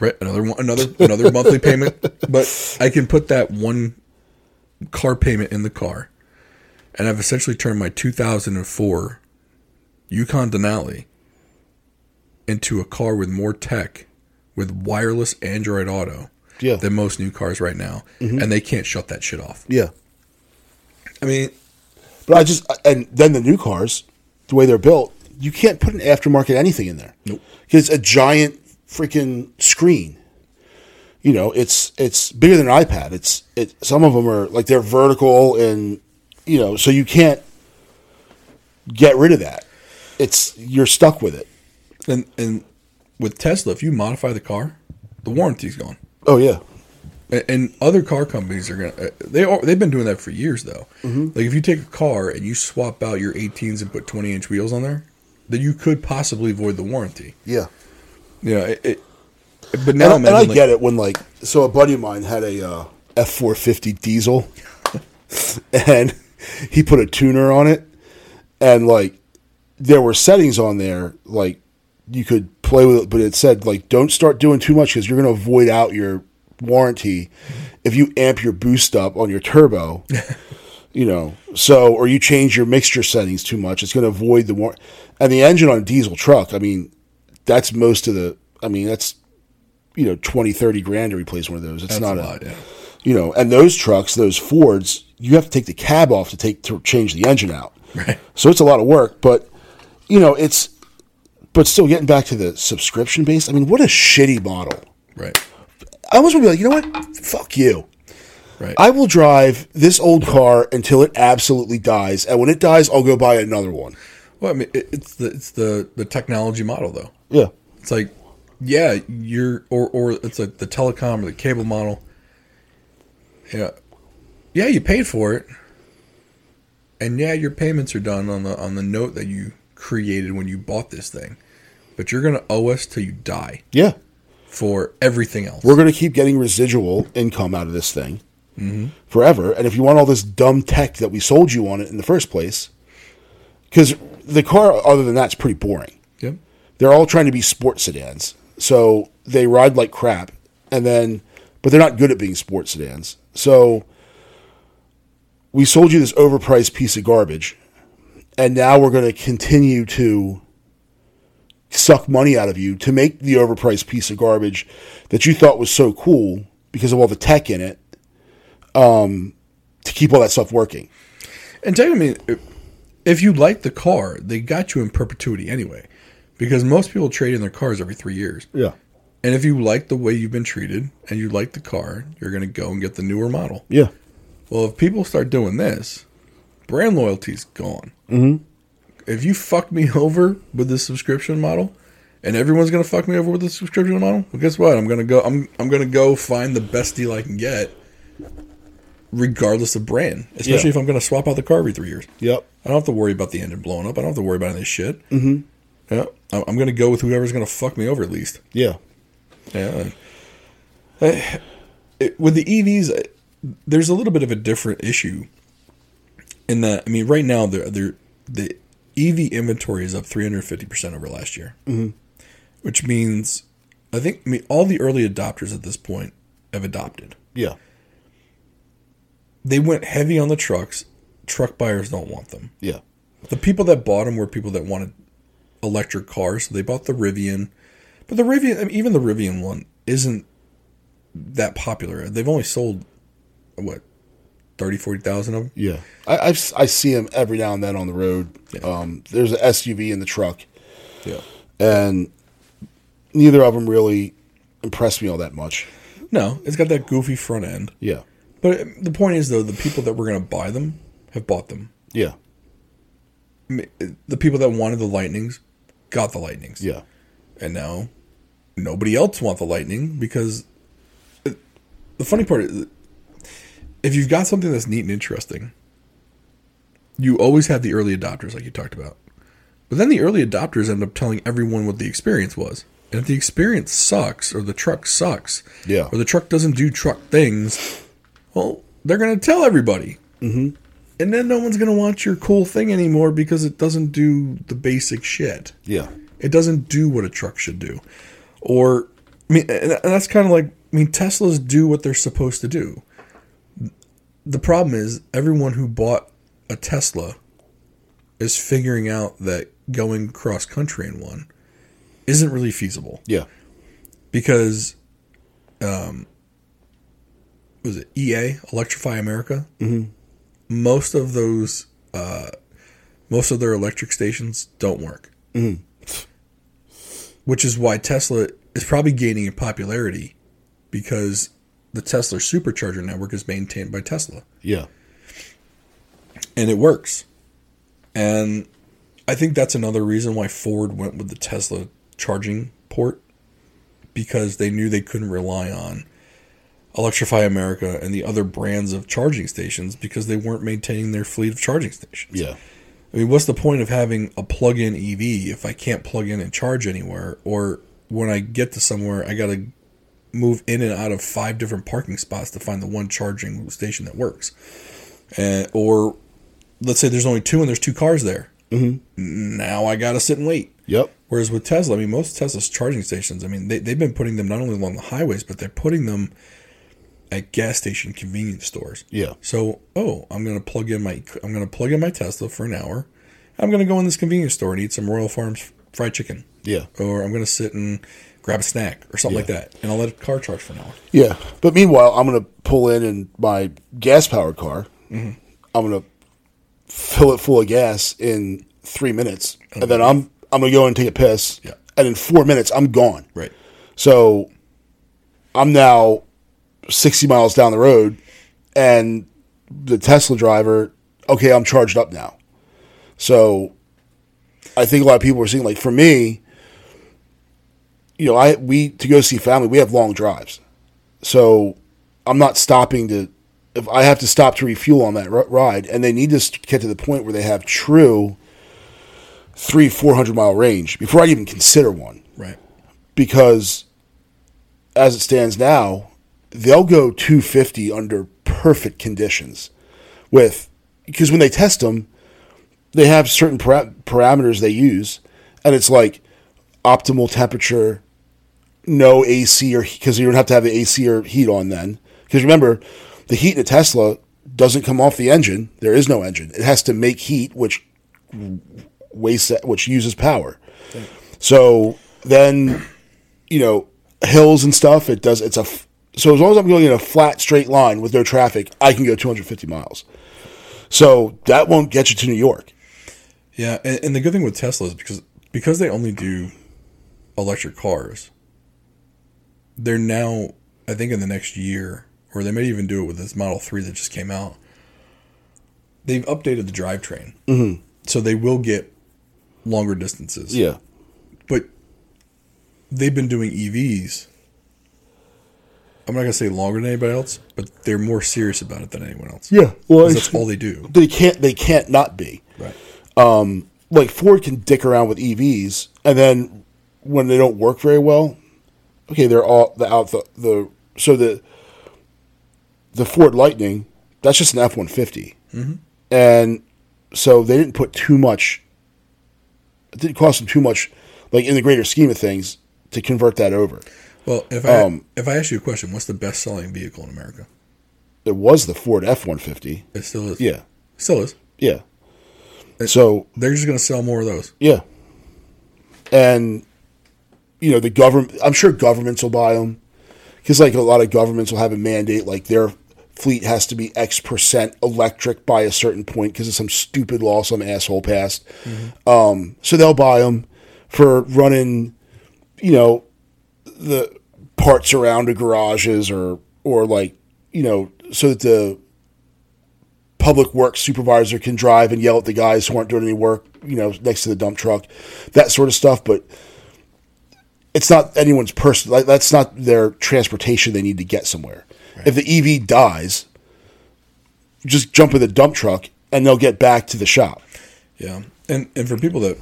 Right, another one, another another monthly payment, but I can put that one car payment in the car, and I've essentially turned my 2004 Yukon Denali into a car with more tech, with wireless Android Auto,
Yeah. Mm-hmm.
than most new cars right now, and they can't shut that shit off.
Yeah.
I mean,
But I just and then the new cars, the way they're built, you can't put an aftermarket anything in there.
Nope.
Because it's a giant freaking screen. You know, it's it's bigger than an iPad. It's it. Some of them are like they're vertical and you know, so you can't get rid of that. It's you're stuck with it.
and and with Tesla, if you modify the car, the warranty's gone.
Oh yeah,
And- And other car companies are gonna. uh, They are. They've been doing that for years, though.
Mm-hmm.
Like if you take a car and you swap out your 18s and put 20 inch wheels on there, then you could possibly void the warranty.
yeah.
Yeah. it. it but now,
and, and I get it when like so a buddy of mine had a uh, F four fifty diesel, and he put a tuner on it, and like there were settings on there like you could play with it, but it said like don't start doing too much because you're going to void out your warranty if you amp your boost up on your turbo. You know, so or you change your mixture settings too much, it's going to void the war. And the engine on a diesel truck, I mean, that's most of the. I mean, that's you know 20 30 grand to replace one of those it's
That's
not
a
a,
lot, yeah.
you know and those trucks those fords you have to take the cab off to take to change the engine out
Right.
so it's a lot of work but you know it's but still getting back to the subscription base i mean what a shitty model.
Right,
i almost to be like you know what? Fuck you.
Right.
i will drive this old car until it absolutely dies and when it dies i'll go buy another one.
Well, I mean, it, it's the it's the the technology model though.
yeah.
It's like, yeah, you're or or it's like the telecom or the cable model. Yeah, yeah, you paid for it, and yeah, your payments are done on the on the note that you created when you bought this thing, but you're gonna owe us till you die
yeah
for everything else.
we're going to keep getting residual income out of this thing mm-hmm. forever. And if you want all this dumb tech that we sold you on it in the first place, because the car, other than that, is pretty boring.
Yep.
They're all trying to be sports sedans, so they ride like crap, and then, but they're not good at being sports sedans. So we sold you this overpriced piece of garbage, and now we're going to continue to suck money out of you to make the overpriced piece of garbage that you thought was so cool because of all the tech in it um, to keep all that stuff working.
And tell you, I mean, if- if you like the car, they got you in perpetuity anyway, because most people trade in their cars every three years.
Yeah.
And if you like the way you've been treated and you like the car, you're going to go and get the newer model.
Yeah.
Well, if people start doing this, brand loyalty's gone. Mm-hmm. If you fuck me over with this subscription model, and everyone's going to fuck me over with the subscription model, well, guess what? I'm going to go. I'm I'm to go find the best deal I can get, regardless of brand. Especially
Yeah.
if I'm going to swap out the car every three years.
Yep.
I don't have to worry about the engine blowing up. I don't have to worry about any of this shit. Mm-hmm. Yeah, I'm I'm going to go with whoever's going to fuck me over at least.
Yeah.
Yeah. Uh, it- with the EVs, uh, there's a little bit of a different issue in that. I mean, right now, they're, they're, the EV inventory is up 350% over last year, mm-hmm. which means I think I mean all the early adopters at this point have adopted.
Yeah.
they went heavy on the trucks. Truck buyers don't want them.
Yeah.
The people that bought them were people that wanted electric cars. So they bought the Rivian, but the Rivian, I mean, even the Rivian one, isn't that popular. They've only sold what 30, 40,000 of them.
Yeah. I I've, I see them every now and then on the road. Um, there's an SUV in the truck,
Yeah.
and neither of them really impressed me all that much.
No, it's got that goofy front end.
Yeah.
But the point is, though, the people that were going to buy them have bought them.
Yeah.
The people that wanted the Lightnings got the Lightnings.
Yeah.
And now nobody else want the Lightning because it- the funny part is, if you've got something that's neat and interesting, you always have the early adopters, like you talked about. But then the early adopters end up telling everyone what the experience was. And if the experience sucks, or the truck sucks,
Yeah.
or the truck doesn't do truck things, well, they're going to tell everybody. Mm-hmm. And then no one's going to want your cool thing anymore because it doesn't do the basic shit.
Yeah.
It doesn't do what a truck should do. Or, I mean, and and that's kind of like, I mean, Teslas do what they're supposed to do. The problem is, everyone who bought a Tesla is figuring out that going cross country in one isn't really feasible
Yeah.
because, um, was it EA Electrify America? Mm-hmm. Most of those, uh, most of their electric stations don't work, mm-hmm. which is why Tesla is probably gaining in popularity because the Tesla supercharger network is maintained by Tesla
Yeah.
and it works. And I think that's another reason why Ford went with the Tesla charging port because they knew they couldn't rely on Electrify America and the other brands of charging stations because they weren't maintaining their fleet of charging stations.
Yeah.
I mean, what's the point of having a plug-in EV if I can't plug in and charge anywhere or when I get to somewhere I got to move in and out of five different parking spots to find the one charging station that works. Or let's say there's only two and there's two cars there. Mm-hmm. Now I got to sit and wait.
Yep.
Whereas with Tesla, I mean, most Tesla's charging stations, I mean, they, they've been putting them not only along the highways, but they're putting them at gas station convenience stores.
Yeah.
So, oh, I'm going to plug in my I'm going to plug in my Tesla for an hour. I'm going to go in this convenience store and eat some Royal Farms fried chicken,
Yeah.
or I'm going to sit and grab a snack or something like that, and I'll let a car charge for an hour.
Yeah. But meanwhile, I'm going to pull in in my gas powered car. Mm-hmm. I'm going to fill it full of gas in three minutes. And then I'm, I'm going to go and take a piss.
Yeah.
And in four minutes, I'm gone.
Right.
So I'm now 60 miles down the road, and the Tesla driver, okay, I'm charged up now. So I think a lot of people are seeing, like, for me, you know, I we to go see family, we have long drives. So I'm not stopping to, if I have to stop to refuel on that r- ride, and they need to get to the point where they have true three, 400 mile range before I even consider one
Right.
because as it stands now, they'll go 250 under perfect conditions with because when they test them, they have certain para- parameters they use, and it's like optimal temperature, no AC or because you don't have to have the AC or heat on then. Because remember, the heat in a Tesla doesn't come off the engine. There is no engine. It has to make heat, which wastes which uses power. So then, you know, hills and stuff. It does. It's a so as long as I'm going in a flat straight line with no traffic, I can go 250 miles. So that won't get you to New York.
Yeah, and, and the good thing with Tesla is because because they only do electric cars, they're now I think in the next year, or they may even do it with this Model Three that just came out. They've updated the drivetrain, mm-hmm. so they will get longer distances.
Yeah.
but they've been doing EVs. I'm not gonna say longer than anybody else, but they're more serious about it than anyone else.
Yeah. Well,
that's all they do.
they can't. They can't not be.
Right.
like Ford can dick around with EVs, and then when they don't work very well, okay, they're all the out the, the so the the Ford Lightning that's just an F one fifty, and so they didn't put too much. It didn't cost them too much, like in the greater scheme of things, to convert that over.
Well, if I
Um,
if I ask you a question, what's the best selling vehicle in America?
it was the Ford F one fifty.
It still is.
Yeah, it
Still is.
yeah. So
They're just going to sell more of those.
yeah, and you know the government. I'm sure governments will buy them because like a lot of governments will have a mandate like their fleet has to be X percent electric by a certain point because of some stupid law some asshole passed. Um, so they'll buy them for running, you know, the parts around the garages or or like you know so that the public works supervisor can drive and yell at the guys who aren't doing any work, you know, next to the dump truck, that sort of stuff. But it's not anyone's person. Like, that's not their transportation they need to get somewhere. If the EV dies, just jump in the dump truck and they'll get back to the shop.
Yeah, and and for people that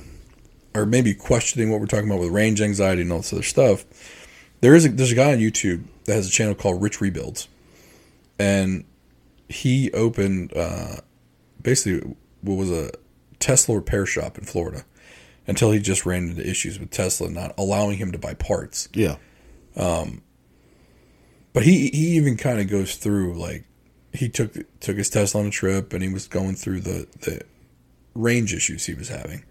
are maybe questioning what we're talking about with range anxiety and all this other stuff, there is a, there's a guy on YouTube that has a channel called Rich Rebuilds, and he opened uh, basically what was a Tesla repair shop in Florida until he just ran into issues with Tesla not allowing him to buy parts.
Yeah.
But he he even kind of goes through like he took took his Tesla on a trip and he was going through the the range issues he was having.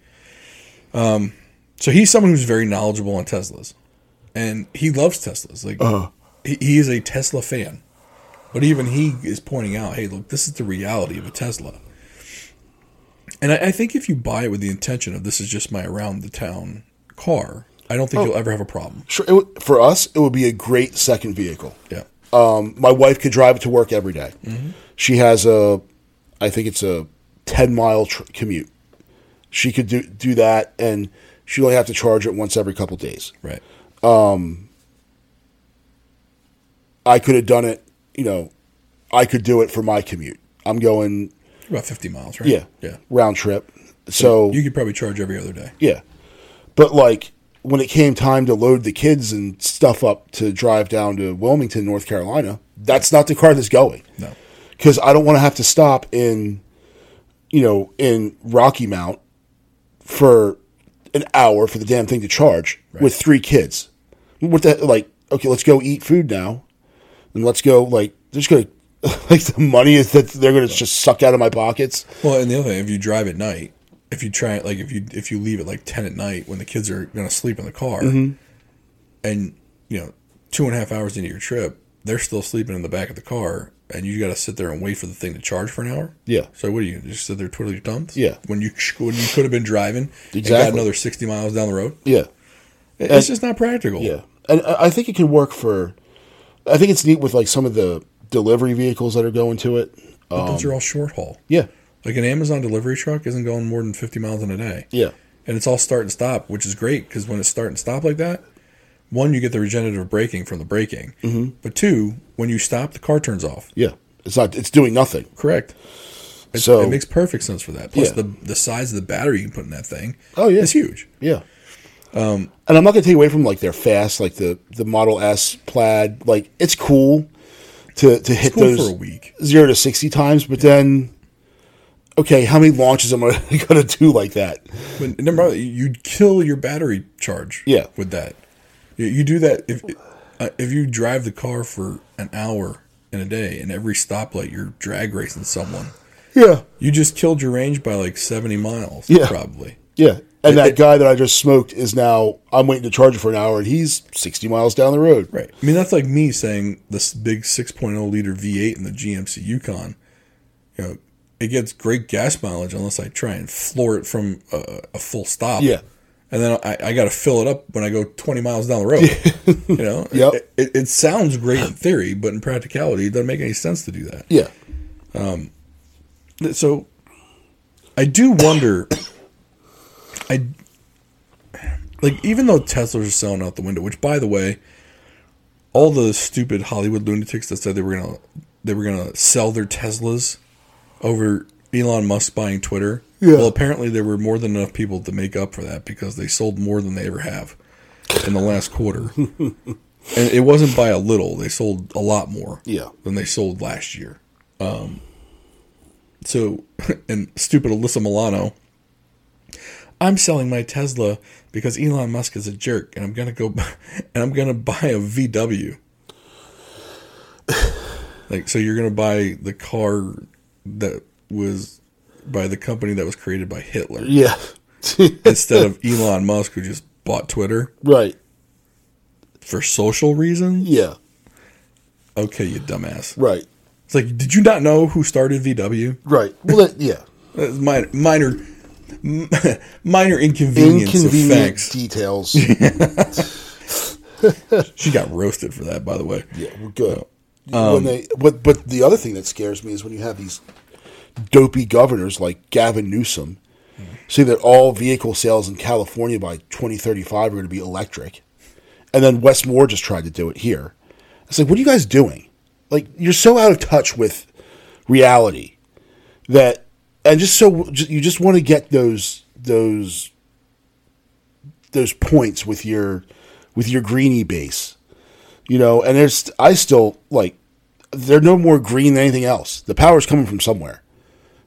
Um, so he's someone who's very knowledgeable on Teslas, and he loves Teslas. Like he, he is a Tesla fan, but even he is pointing out, hey, look, this is the reality of a Tesla. And I, I think if you buy it with the intention of this is just my around the town car, I don't think you'll ever have a problem.
Sure. Would, for us, it would be a great second vehicle.
Yeah.
Um, my wife could drive it to work every day. She has a, I think it's a ten mile tr- commute. She could do do that, and she only have to charge it once every couple days.
Right.
I could have done it. You know, I could do it for my commute. I'm going,
About 50 miles, right?
yeah,
Yeah.
round trip. So
You could probably charge every other day.
Yeah. But like when it came time to load the kids and stuff up to drive down to Wilmington, North Carolina, that's not the car that's going.
No.
Because I don't want to have to stop in, you know, in Rocky Mount for an hour for the damn thing to charge with three kids. What the like? Okay, let's go eat food now, and let's go like they're just gonna like the money is that they're gonna just suck out of my pockets.
Well, and the other thing, if you drive at night, if you try like if you if you leave at like ten at night when the kids are going to sleep in the car,
Mm-hmm.
and you know two and a half hours into your trip, they're still sleeping in the back of the car, and you got to sit there and wait for the thing to charge for an hour.
Yeah.
So what do you just sit there twiddle your thumbs?
Yeah.
When you when you could have been driving, and got
Exactly.
another sixty miles down the road.
Yeah.
It's just not practical.
Yeah, and I think it can work for. I think it's neat with like some of the delivery vehicles that are going to it.
But those are all short haul.
Yeah,
Like an Amazon delivery truck isn't going more than fifty miles in a day.
yeah,
and it's all start and stop, which is great because when it's start and stop like that, one you get the regenerative braking from the braking, mm-hmm. but two, when you stop, the car turns off.
yeah. It's not. It's doing nothing.
Correct. It,
So-
it makes perfect sense for that. Plus,
Yeah.
the the size of the battery you can put in that thing,
Oh, yeah.
is huge.
Yeah. Um, and I'm not going to take away from like their fast, like the the Model S Plaid. Like it's cool to to hit
Cool
those
for a week.
zero to sixty times, but then. Okay, how many launches am I going to do like that?
But remember, you'd kill your battery charge.
Yeah.
with that, you, you do that if uh, if you drive the car for an hour in a day, and every stoplight you're drag racing someone.
Yeah,
You just killed your range by like seventy miles.
Yeah.
probably.
yeah. And that guy that I just smoked is now. I'm waiting to charge it for an hour, and he's sixty miles down the road.
Right. I mean, that's like me saying this big 6.0 liter V8 in the GMC Yukon. You know, it gets great gas mileage unless I try and floor it from a, a full stop.
Yeah.
And then I, I got to fill it up when I go 20 miles down the road. you know,
Yep.
it, it, it sounds great in theory, but in practicality, it doesn't make any sense to do that.
Yeah, Um,
So I do wonder. I like even though Teslas are selling out the window, which by the way, all the stupid Hollywood lunatics that said they were gonna they were gonna sell their Teslas over Elon Musk buying Twitter.
Yeah.
Well, apparently there were more than enough people to make up for that because they sold more than they ever have in the last quarter. and it wasn't by a little; they sold a lot more
Yeah.
than they sold last year. Um, so, and stupid Alyssa Milano, I'm selling my Tesla because Elon Musk is a jerk, and I'm gonna go and I'm gonna buy a VW. Like, so you're going to buy the car that was by the company that was created by Hitler
Yeah.
instead of Elon Musk, who just bought Twitter
right.
for social reasons?
Yeah.
Okay, you dumbass.
Right.
It's like, did you not know who started VW?
Right. Well, that, yeah.
Minor, minor, minor inconvenience
Inconvenient
of facts.
details.
She got roasted for that, by the way.
Yeah, we're good.
Um,
when they, but but the other thing that scares me is when you have these dopey governors like Gavin Newsom say that all vehicle sales in California by 2035 are going to be electric, and then Wes Moore just tried to do it here. It's like, what are you guys doing? Like, you're so out of touch with reality that, and just so you just want to get those those those points with your with your greenie base you know and there's i still like they're no more green than anything else the power's coming from somewhere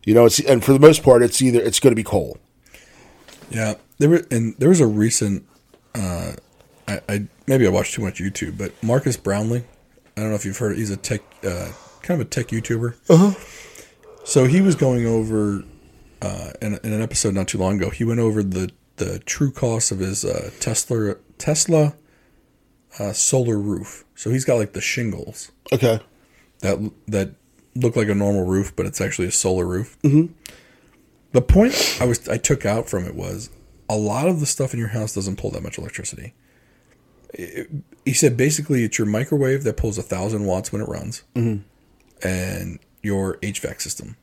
you know it's and for the most part it's either it's going to be coal
Yeah, there were, and there was a recent. Uh, I, I maybe I watched too much YouTube, but Marques Brownlee. I don't know if you've heard. He's a tech, uh, kind of a tech YouTuber. Uh-huh. So he was going over uh, in, in an episode not too long ago. He went over the the true cost of his uh, Tesla Tesla uh, solar roof. So he's got like the shingles
okay
that that look like a normal roof, but it's actually a solar roof. Mm-hmm. The point I was I took out from it was a lot of the stuff in your house doesn't pull that much electricity. It- he said basically it's your microwave that pulls a thousand watts when it runs, and your HVAC system,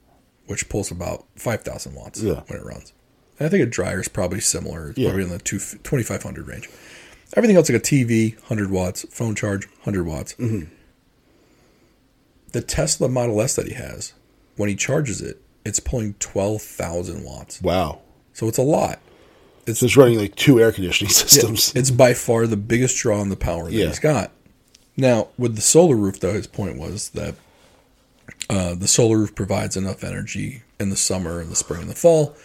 which pulls about five thousand watts
Yeah.
when it runs. And I think a dryer is probably similar, It's
Yeah.
probably in the two, 2500 range. Everything else like a TV, 100 watts, phone charge, 100 watts mm-hmm. the Tesla Model S that he has, when he charges it, it's pulling 12,000 watts.
wow
So it's a lot.
it's just running like two air conditioning systems
It's by far the biggest draw on the power that
Yeah.
he's got. Now, with the solar roof, though, his point was that uh, the solar roof provides enough energy in the summer and the spring and the fall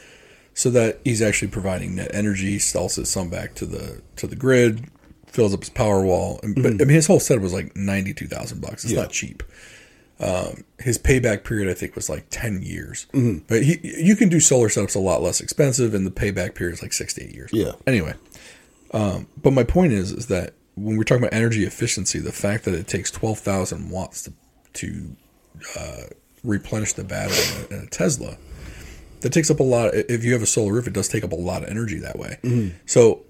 so that he's actually providing net energy, sells it some back to the to the grid, fills up his power wall. And, But I mean, his whole set was like ninety two thousand bucks. It's
Yeah.
not cheap. Um, his payback period, I think, was like ten years. But he, you can do solar setups a lot less expensive, and the payback period is like six to eight years.
Yeah.
Anyway, um, but my point is, is that when we're talking about energy efficiency, the fact that it takes twelve thousand watts to to uh, replenish the battery in a, in a Tesla, that takes up a lot. If you have a solar roof, it does take up a lot of energy that way. So,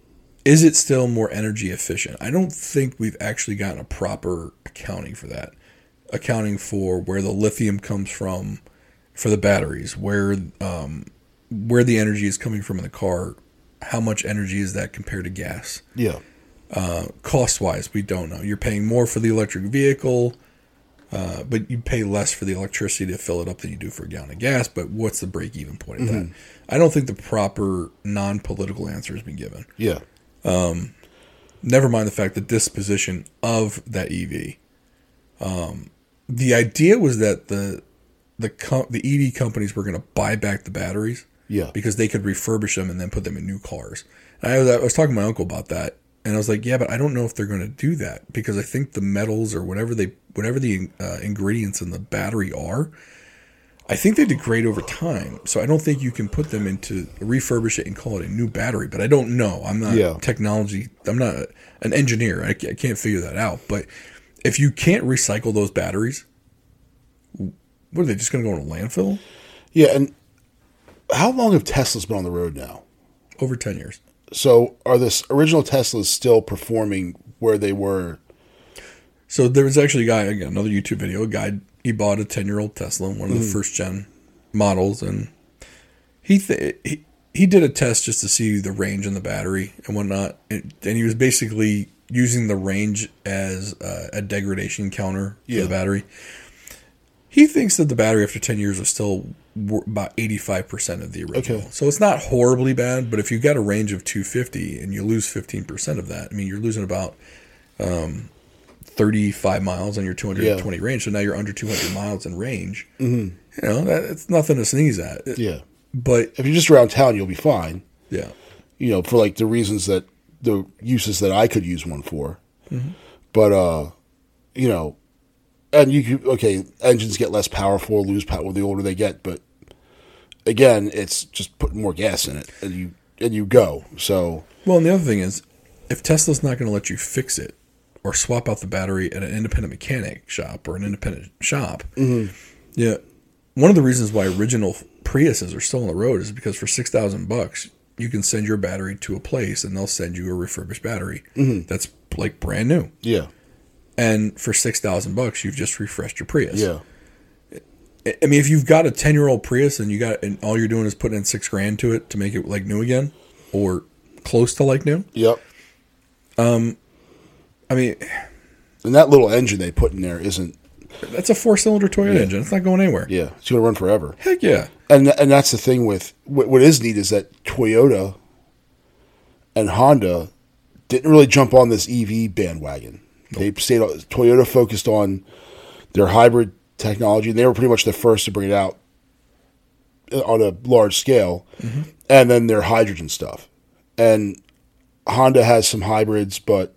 is it still more energy efficient? I don't think we've actually gotten a proper accounting for that. Accounting for where the lithium comes from for the batteries, where um, where the energy is coming from in the car, how much energy is that compared to gas?
yeah
cost wise, we don't know. You're paying more for the electric vehicle, uh, but you pay less for the electricity to fill it up than you do for a gallon of gas. But what's the break even point of that? I don't think the proper non political answer has been given.
yeah
Never mind the fact the disposition of that EV. Um, the idea was that the the com- the EV companies were going to buy back the batteries
yeah
because they could refurbish them and then put them in new cars. And I was, I was talking to my uncle about that, and I was like, "Yeah, but I don't know if they're going to do that because I think the metals or whatever they, whatever the uh, ingredients in the battery are, I think they degrade over time. So I don't think you can put them into refurbish it and call it a new battery. But I don't know. I'm not
Yeah.
technology. I'm not an engineer. I, I can't figure that out. But if you can't recycle those batteries, what are they just going to go in a landfill?
yeah and how long have teslas been on the road now
Over ten years.
So are this original teslas still performing where they were
So there was actually a guy, again, another YouTube video, a guy, he bought a 10 year old Tesla, one of the first gen models, and he, th- he he did a test just to see the range and the battery and whatnot. And, and he was basically using the range as uh, a degradation counter for
Yeah.
the battery. He thinks that the battery after 10 years was still about 85% of the original.
Okay.
So it's not horribly bad, but if you got a range of 250 and you lose 15% of that, I mean, you're losing about 35 miles on your 220 range. So now you're under 200 miles in range. Mm-hmm. You know, that, it's nothing to sneeze at. It-
yeah
But
if you're just around town you'll be fine
yeah,
you know, for like the reasons that the uses that I could use one for. But uh, you know, and you could okay, engines get less powerful, lose power the older they get, but again, it's just putting more gas in it, and you and you go. So
Well, and the other thing is, if Tesla's not going to let you fix it or swap out the battery at an independent mechanic shop or an independent shop, mm-hmm. yeah, one of the reasons why original Priuses are still on the road is because for six thousand bucks, you can send your battery to a place and they'll send you a refurbished battery mm-hmm. that's like brand new.
yeah,
And for six thousand bucks, you've just refreshed your Prius.
yeah,
I mean, if you've got a ten year old Prius and you got and all you're doing is putting in six grand to it to make it like new again, or close to like new.
yep.
Um, I mean,
And that little engine they put in there isn't.
that's a four cylinder Toyota engine. It's not going anywhere.
Yeah, it's going to run forever.
Heck yeah.
And and that's the thing with what, what is neat is that Toyota and Honda didn't really jump on this EV bandwagon. They stayed. Toyota focused on their hybrid technology, and they were pretty much the first to bring it out on a large scale, and then their hydrogen stuff. And Honda has some hybrids, but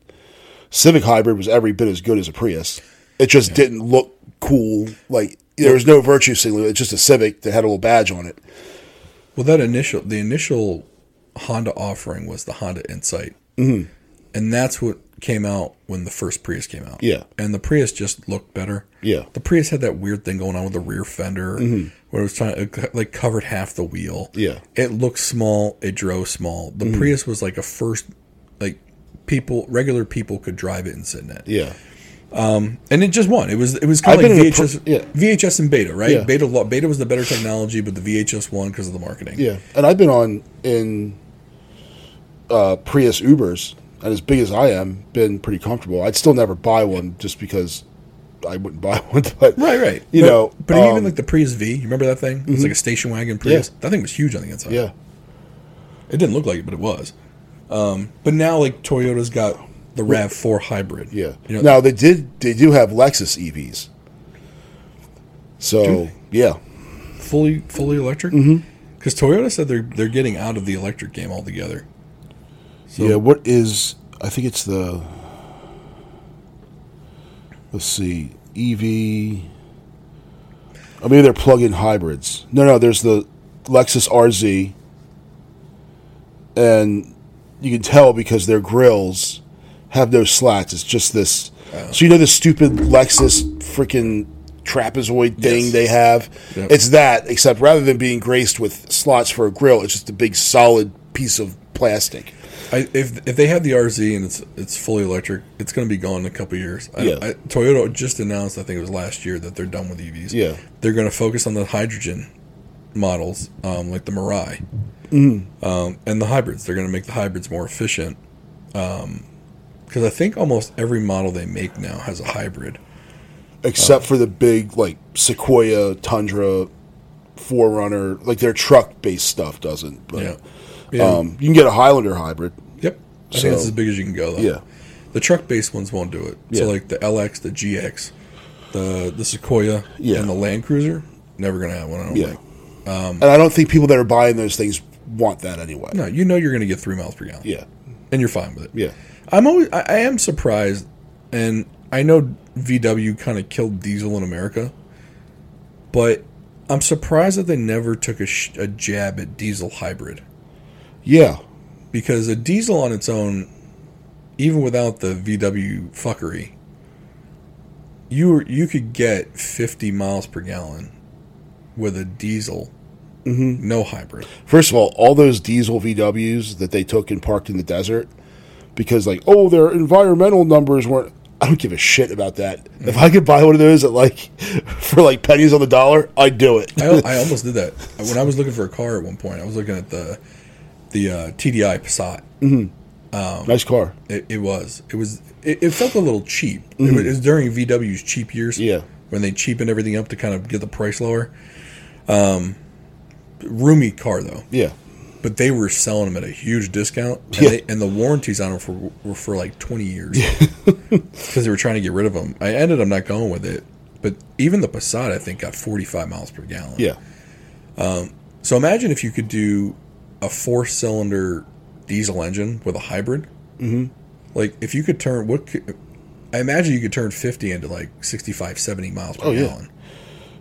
Civic Hybrid was every bit as good as a Prius. It just didn't look cool. Like there was no virtue signaling. It's just a Civic that had a little badge on it.
Well, that initial the initial Honda offering was the Honda Insight, mm-hmm. and that's what came out when the first Prius came out.
Yeah.
and the Prius just looked better.
Yeah.
the Prius had that weird thing going on with the rear fender, mm-hmm. where it was trying it like covered half the wheel.
Yeah.
it looked small. It drove small. The mm-hmm. Prius was like a first like people regular people could drive it and sit in it.
Yeah.
Um, and it just won. It was it was kind of like
been in pro-
VHS,
yeah.
VHS and Beta, right?
Yeah.
Beta Beta was the better technology, but the VHS won because of the marketing.
Yeah. And I've been on in uh, Prius Ubers, and as big as I am, been pretty comfortable. I'd still never buy one just because I wouldn't buy one. But
Right, right.
You
but,
know,
but
um,
even like the Prius V, you remember that thing? It was like a station wagon Prius.
Yeah.
That thing was huge on the inside.
yeah,
it didn't look like it, but it was. Um, but now, like Toyota's got the Rav Four hybrid.
yeah.
You know,
now they did they do have Lexus EVs. So yeah,
fully fully electric. Because Toyota said they're they're getting out of the electric game altogether. So
yeah. What is? I think it's the. Let's see, EV. I mean, they're plug-in hybrids. No, no. There's the Lexus RZ, and you can tell because their grills have no slats. It's just this. Oh. So you know the stupid Lexus freaking trapezoid thing
Yes.
they have.
Yep.
It's that, except rather than being graced with slots for a grill, it's just a big solid piece of plastic.
I, if if they have the RZ and it's it's fully electric, it's going to be gone in a couple years. I,
Yeah.
I, Toyota just announced, I think it was last year, that they're done with EVs.
Yeah.
they're going to focus on the hydrogen models, um, like the Mirai,
Mm-hmm.
um, and the hybrids. They're going to make the hybrids more efficient. Because I think almost every model they make now has a hybrid.
except for the big like Sequoia, Tundra, 4Runner, like their truck based stuff doesn't. But,
Yeah, yeah.
Um, you can get a Highlander hybrid.
I
so-
think it's as big as you can go. Though.
Yeah.
the truck based ones won't do it.
Yeah.
So like the LX, the GX, the the Sequoia,
Yeah.
and the Land Cruiser, never going to have one. I don't
Yeah.
think.
Um, and I don't think people that are buying those things want that anyway.
No, you know you're going to get three miles per gallon.
Yeah.
and you're fine with it.
Yeah.
I'm always I, I am surprised, and I know VW kind of killed diesel in America, but I'm surprised that they never took a, sh- a jab at diesel hybrid
Yeah.
Because a diesel on its own, even without the VW fuckery, you you could get 50 miles per gallon with a diesel, mm-hmm. no hybrid.
First of all, all those diesel VWs that they took and parked in the desert because like, oh, their environmental numbers weren't I don't give a shit about that. Mm-hmm. If I could buy one of those at like for like pennies on the dollar, I'd do it.
I, I almost did that when I was looking for a car at one point. I was looking at the the uh, TDI Passat.
nice car.
It, it was. It was. It, it felt a little cheap. It, was, it was during VW's cheap years.
Yeah.
When they cheapened everything up to kind of get the price lower. Um, roomy car though,
Yeah.
but they were selling them at a huge discount, and,
Yeah.
they, and the warranties on them for, were for like twenty years because they were trying to get rid of them. I ended up not going with it, but even the Passat I think got forty five miles per gallon.
Yeah.
Um, So imagine if you could do a four cylinder diesel engine with a hybrid. Mm-hmm. Like if you could turn what could, I imagine you could turn 50 into like 65, 70 miles per
Oh, yeah.
gallon.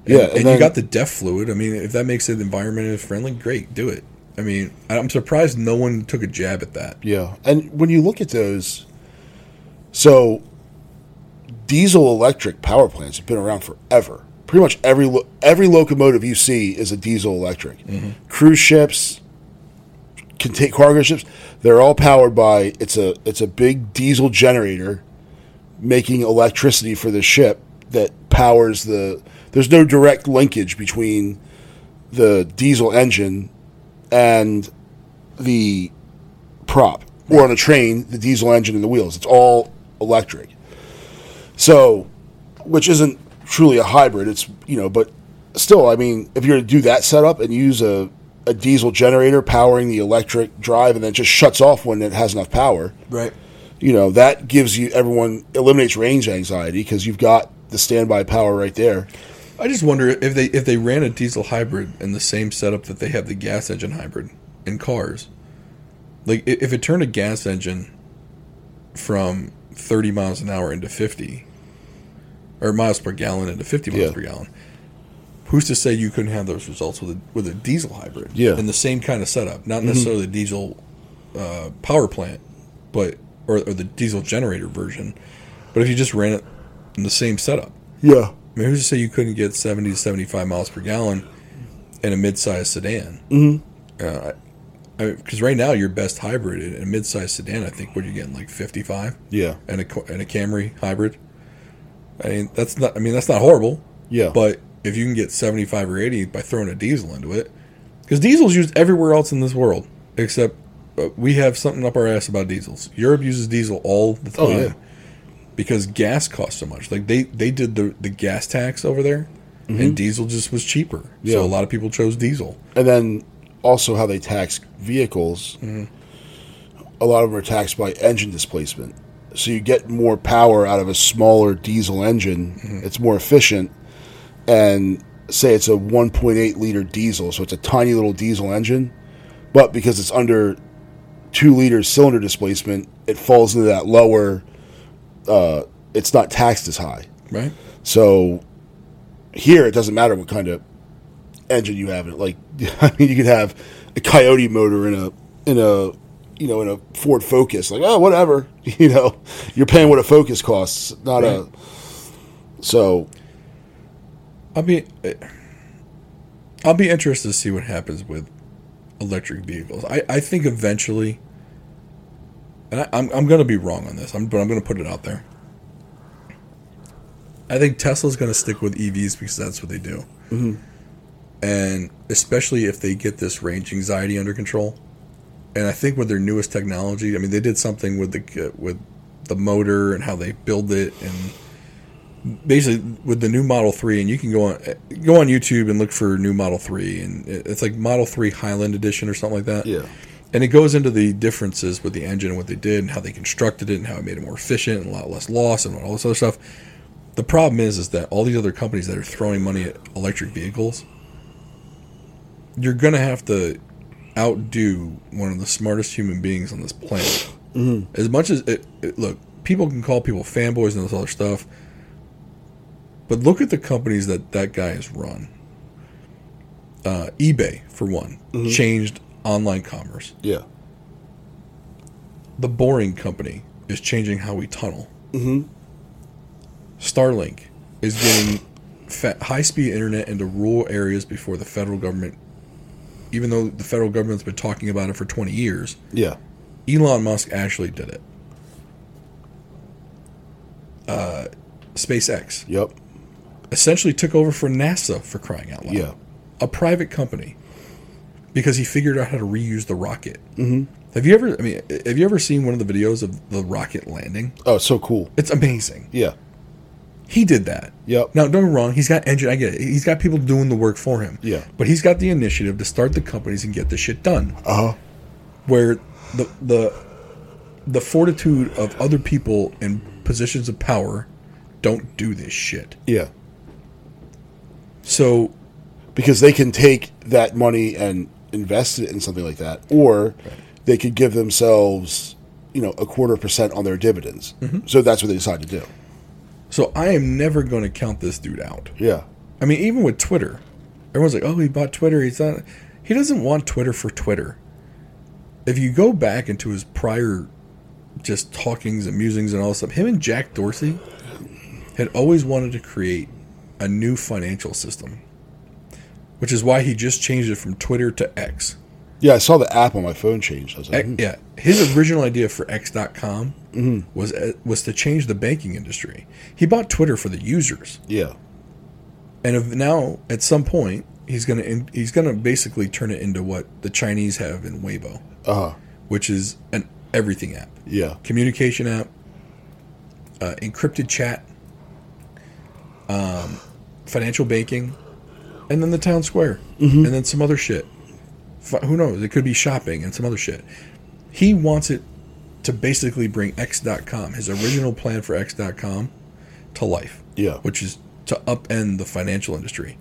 Yeah,
and,
and
and
then-
you got the DEF fluid. I mean, if that makes it environmentally friendly, great, do it. I mean, I'm surprised no one took a jab at that.
Yeah, and when you look at those, so diesel electric power plants have been around forever. Pretty much every lo- every locomotive you see is a diesel electric. Cruise ships, can take cargo ships. They're all powered by it's a it's a big diesel generator making electricity for the ship that powers the. There's no direct linkage between the diesel engine and the prop or on a train the diesel engine and the wheels it's all electric so which isn't truly a hybrid it's you know but still i mean if you're to do that setup and use a, a diesel generator powering the electric drive and then just shuts off when it has enough power
Right.
you know that gives you everyone eliminates range anxiety because you've got the standby power right there
I just wonder if they if they ran a diesel hybrid in the same setup that they have the gas engine hybrid in cars. Like if it turned a gas engine from 30 miles an hour into 50 or miles per gallon into 50 miles
Yeah.
per gallon. Who's to say you couldn't have those results with a with a diesel hybrid?
Yeah. Mm-hmm.
In the same kind of setup, not necessarily the diesel uh, power plant, but or, or the diesel generator version. But if you just ran it in the same setup,
yeah
I mean, who's to say you couldn't get 70 to 75 miles per gallon in a mid-sized sedan? Mm-hmm. Because right now, your best hybrid in a mid-sized sedan, I think, what you're getting, like 55?
yeah
And a, and a Camry hybrid? I mean, that's not, I mean, that's not horrible.
Yeah.
But if you can get 75 or 80 by throwing a diesel into it, because diesel's used everywhere else in this world, except uh, we have something up our ass about diesels. Europe uses diesel all the time
Oh, yeah.
because gas costs so much. Like they they did the the gas tax over there, and diesel just was cheaper.
Mm-hmm. Yeah.
So a lot of people chose diesel.
and then also how they tax vehicles. A lot of them are taxed by engine displacement, so you get more power out of a smaller diesel engine. It's more efficient, and say it's a 1.8 liter diesel, so it's a tiny little diesel engine, but because it's under two liters cylinder displacement, it falls into that lower. Uh, it's not taxed as high.
Right?
So here, it doesn't matter what kind of engine you have in it. Like, I mean, you could have a Coyote motor in a in a you know in a Ford Focus. Like, oh, whatever. You know, you're paying what a Focus costs, not a. So
I'll be I'll be interested to see what happens with electric vehicles. I, I think eventually, and I, I'm I'm going to be wrong on this. I'm but I'm going to put it out there. I think Tesla's going to stick with EVs because that's what they do, mm-hmm. and especially if they get this range anxiety under control. And I think with their newest technology, I mean, they did something with the with the motor and how they build it and basically with the new Model Three, and you can go on go on YouTube and look for new Model Three, and it's like Model Three Highland Edition or something like that.
Yeah.
and it goes into the differences with the engine and what they did and how they constructed it and how it made it more efficient and a lot less loss and all this other stuff. The problem is, is that all these other companies that are throwing money at electric vehicles, you're gonna have to outdo one of the smartest human beings on this planet. Mm-hmm. As much as it, it, look, people can call people fanboys and this other stuff, but look at the companies that that guy has run. Uh, eBay, for one, changed online commerce.
yeah,
The Boring Company is changing how we tunnel. Mm-hmm. Starlink is getting fa- high-speed internet into rural areas before the federal government. Even though the federal government's been talking about it for 20 years,
yeah,
Elon Musk actually did it. Uh, SpaceX
yep,
essentially took over for NASA for crying out loud.
yeah,
a private company because he figured out how to reuse the rocket. Mm-hmm. Have you ever? I mean, have you ever seen one of the videos of the rocket landing?
Oh, so cool.
It's amazing.
Yeah,
He did that.
Yep.
Now, don't get me wrong. He's got engine. I get it. He's got people doing the work for him.
Yeah.
But he's got the initiative to start the companies and get the shit done.
uh huh,
Where the the the fortitude of other people in positions of power don't do this shit.
yeah.
So
because they can take that money and invest it in something like that, or they could give themselves, you know, a quarter percent on their dividends. Mm-hmm. So that's what they decide to do.
So I am never going to count this dude out.
Yeah.
I mean, even with Twitter, everyone's like, "Oh, he bought Twitter. He's not." He doesn't want Twitter for Twitter. If you go back into his prior, just talkings and musings and all this stuff, him and Jack Dorsey had always wanted to create a new financial system, which is why he just changed it from Twitter to X.
Yeah, I saw the app on my phone change. I was like, hmm.
yeah, his original idea for X.com was uh, was to change the banking industry. He bought Twitter for the users.
yeah,
and now at some point he's gonna in, he's gonna basically turn it into what the Chinese have in Weibo,
uh huh,
which is an everything app,
yeah,
communication app, uh, encrypted chat, um, financial banking, and then the town square, mm-hmm. and then some other shit. Fi- Who knows? It could be shopping and some other shit. He wants it to basically bring X.com, his original plan for X.com, to life
yeah,
which is to upend the financial industry.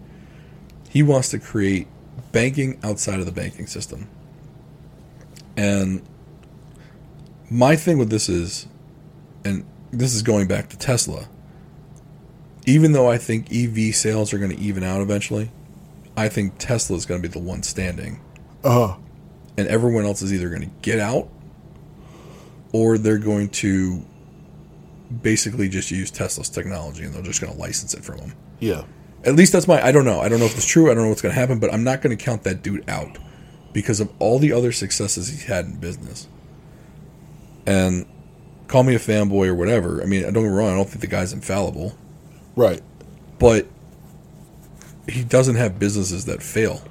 He wants to create banking outside of the banking system. And my thing with this is, and this is going back to Tesla, even though I think EV sales are going to even out eventually, I think Tesla is going to be the one standing.
uh huh,
And everyone else is either going to get out or they're going to basically just use Tesla's technology and they're just going to license it from them.
yeah,
At least that's my. I don't know. I don't know if it's true. I don't know what's going to happen, but I'm not going to count that dude out because of all the other successes he's had in business. And call me a fanboy or whatever. I mean, I don't get me wrong. I don't think the guy's infallible,
right,
but he doesn't have businesses that fail,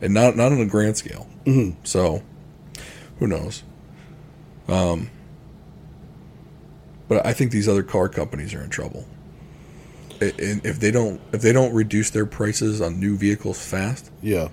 and not not on a grand scale. Mm-hmm. So, who knows? Um, but I think these other car companies are in trouble. And if they don't if they don't reduce their prices on new vehicles fast,
yeah,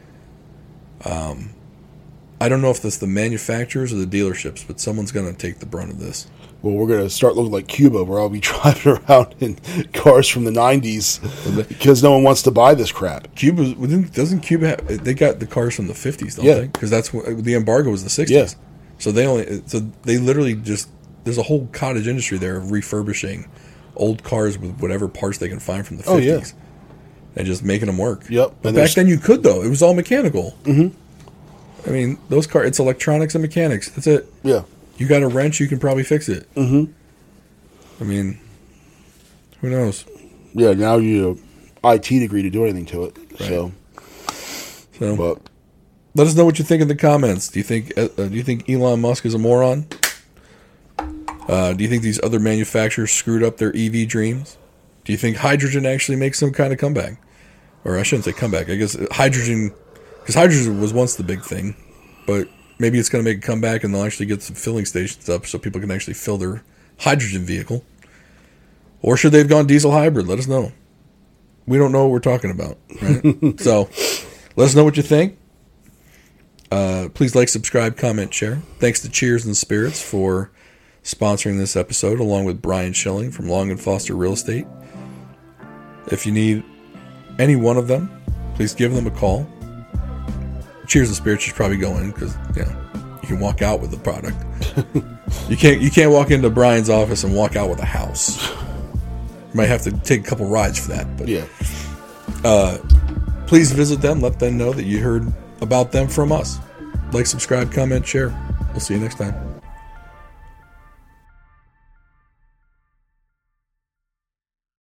I don't know if that's the manufacturers or the dealerships, but someone's going to take the brunt of this.
Well, we're gonna start looking like Cuba, where I'll be driving around in cars from the '90s because no one wants to buy this crap.
Cuba doesn't Cuba have, they got the cars from the 50s, don't
Yeah.
they? Because that's what the embargo was the 60s.
Yeah.
So they only so they literally just there's a whole cottage industry there of refurbishing old cars with whatever parts they can find from the 50s.
Oh, yeah.
And just making them work.
Yep.
But back then you could though. It was all mechanical. Mm-hmm. I mean, those cars it's electronics and mechanics. That's it.
Yeah,
You got a wrench, you can probably fix it. Mm-hmm. I mean, who knows?
yeah. Now you IT degree to do anything to it. So,
So
but
let us know what you think in the comments. Do you think uh, uh, do you think Elon Musk is a moron? Uh, do you think these other manufacturers screwed up their EV dreams? Do you think hydrogen actually makes some kind of comeback? Or I shouldn't say comeback. I guess hydrogen, because hydrogen was once the big thing, but maybe it's going to make a comeback and they'll actually get some filling stations up so people can actually fill their hydrogen vehicle. Or should they have gone diesel hybrid? Let us know. We don't know what we're talking about, right? so let us know what you think. Uh, please like, subscribe, comment, share. Thanks to Cheers and Spirits for sponsoring this episode, along with Brian Schilling from Long and Foster Real Estate. If you need any one of them, please give them a call. Cheers and Spirits should probably going because you know you can walk out with the product. you can't you can't walk into Brian's office and walk out with a house. You might have to take a couple rides for that, but
yeah, uh,
please visit them. Let them know that you heard about them from us. Like, subscribe, comment, share. We'll see you next time.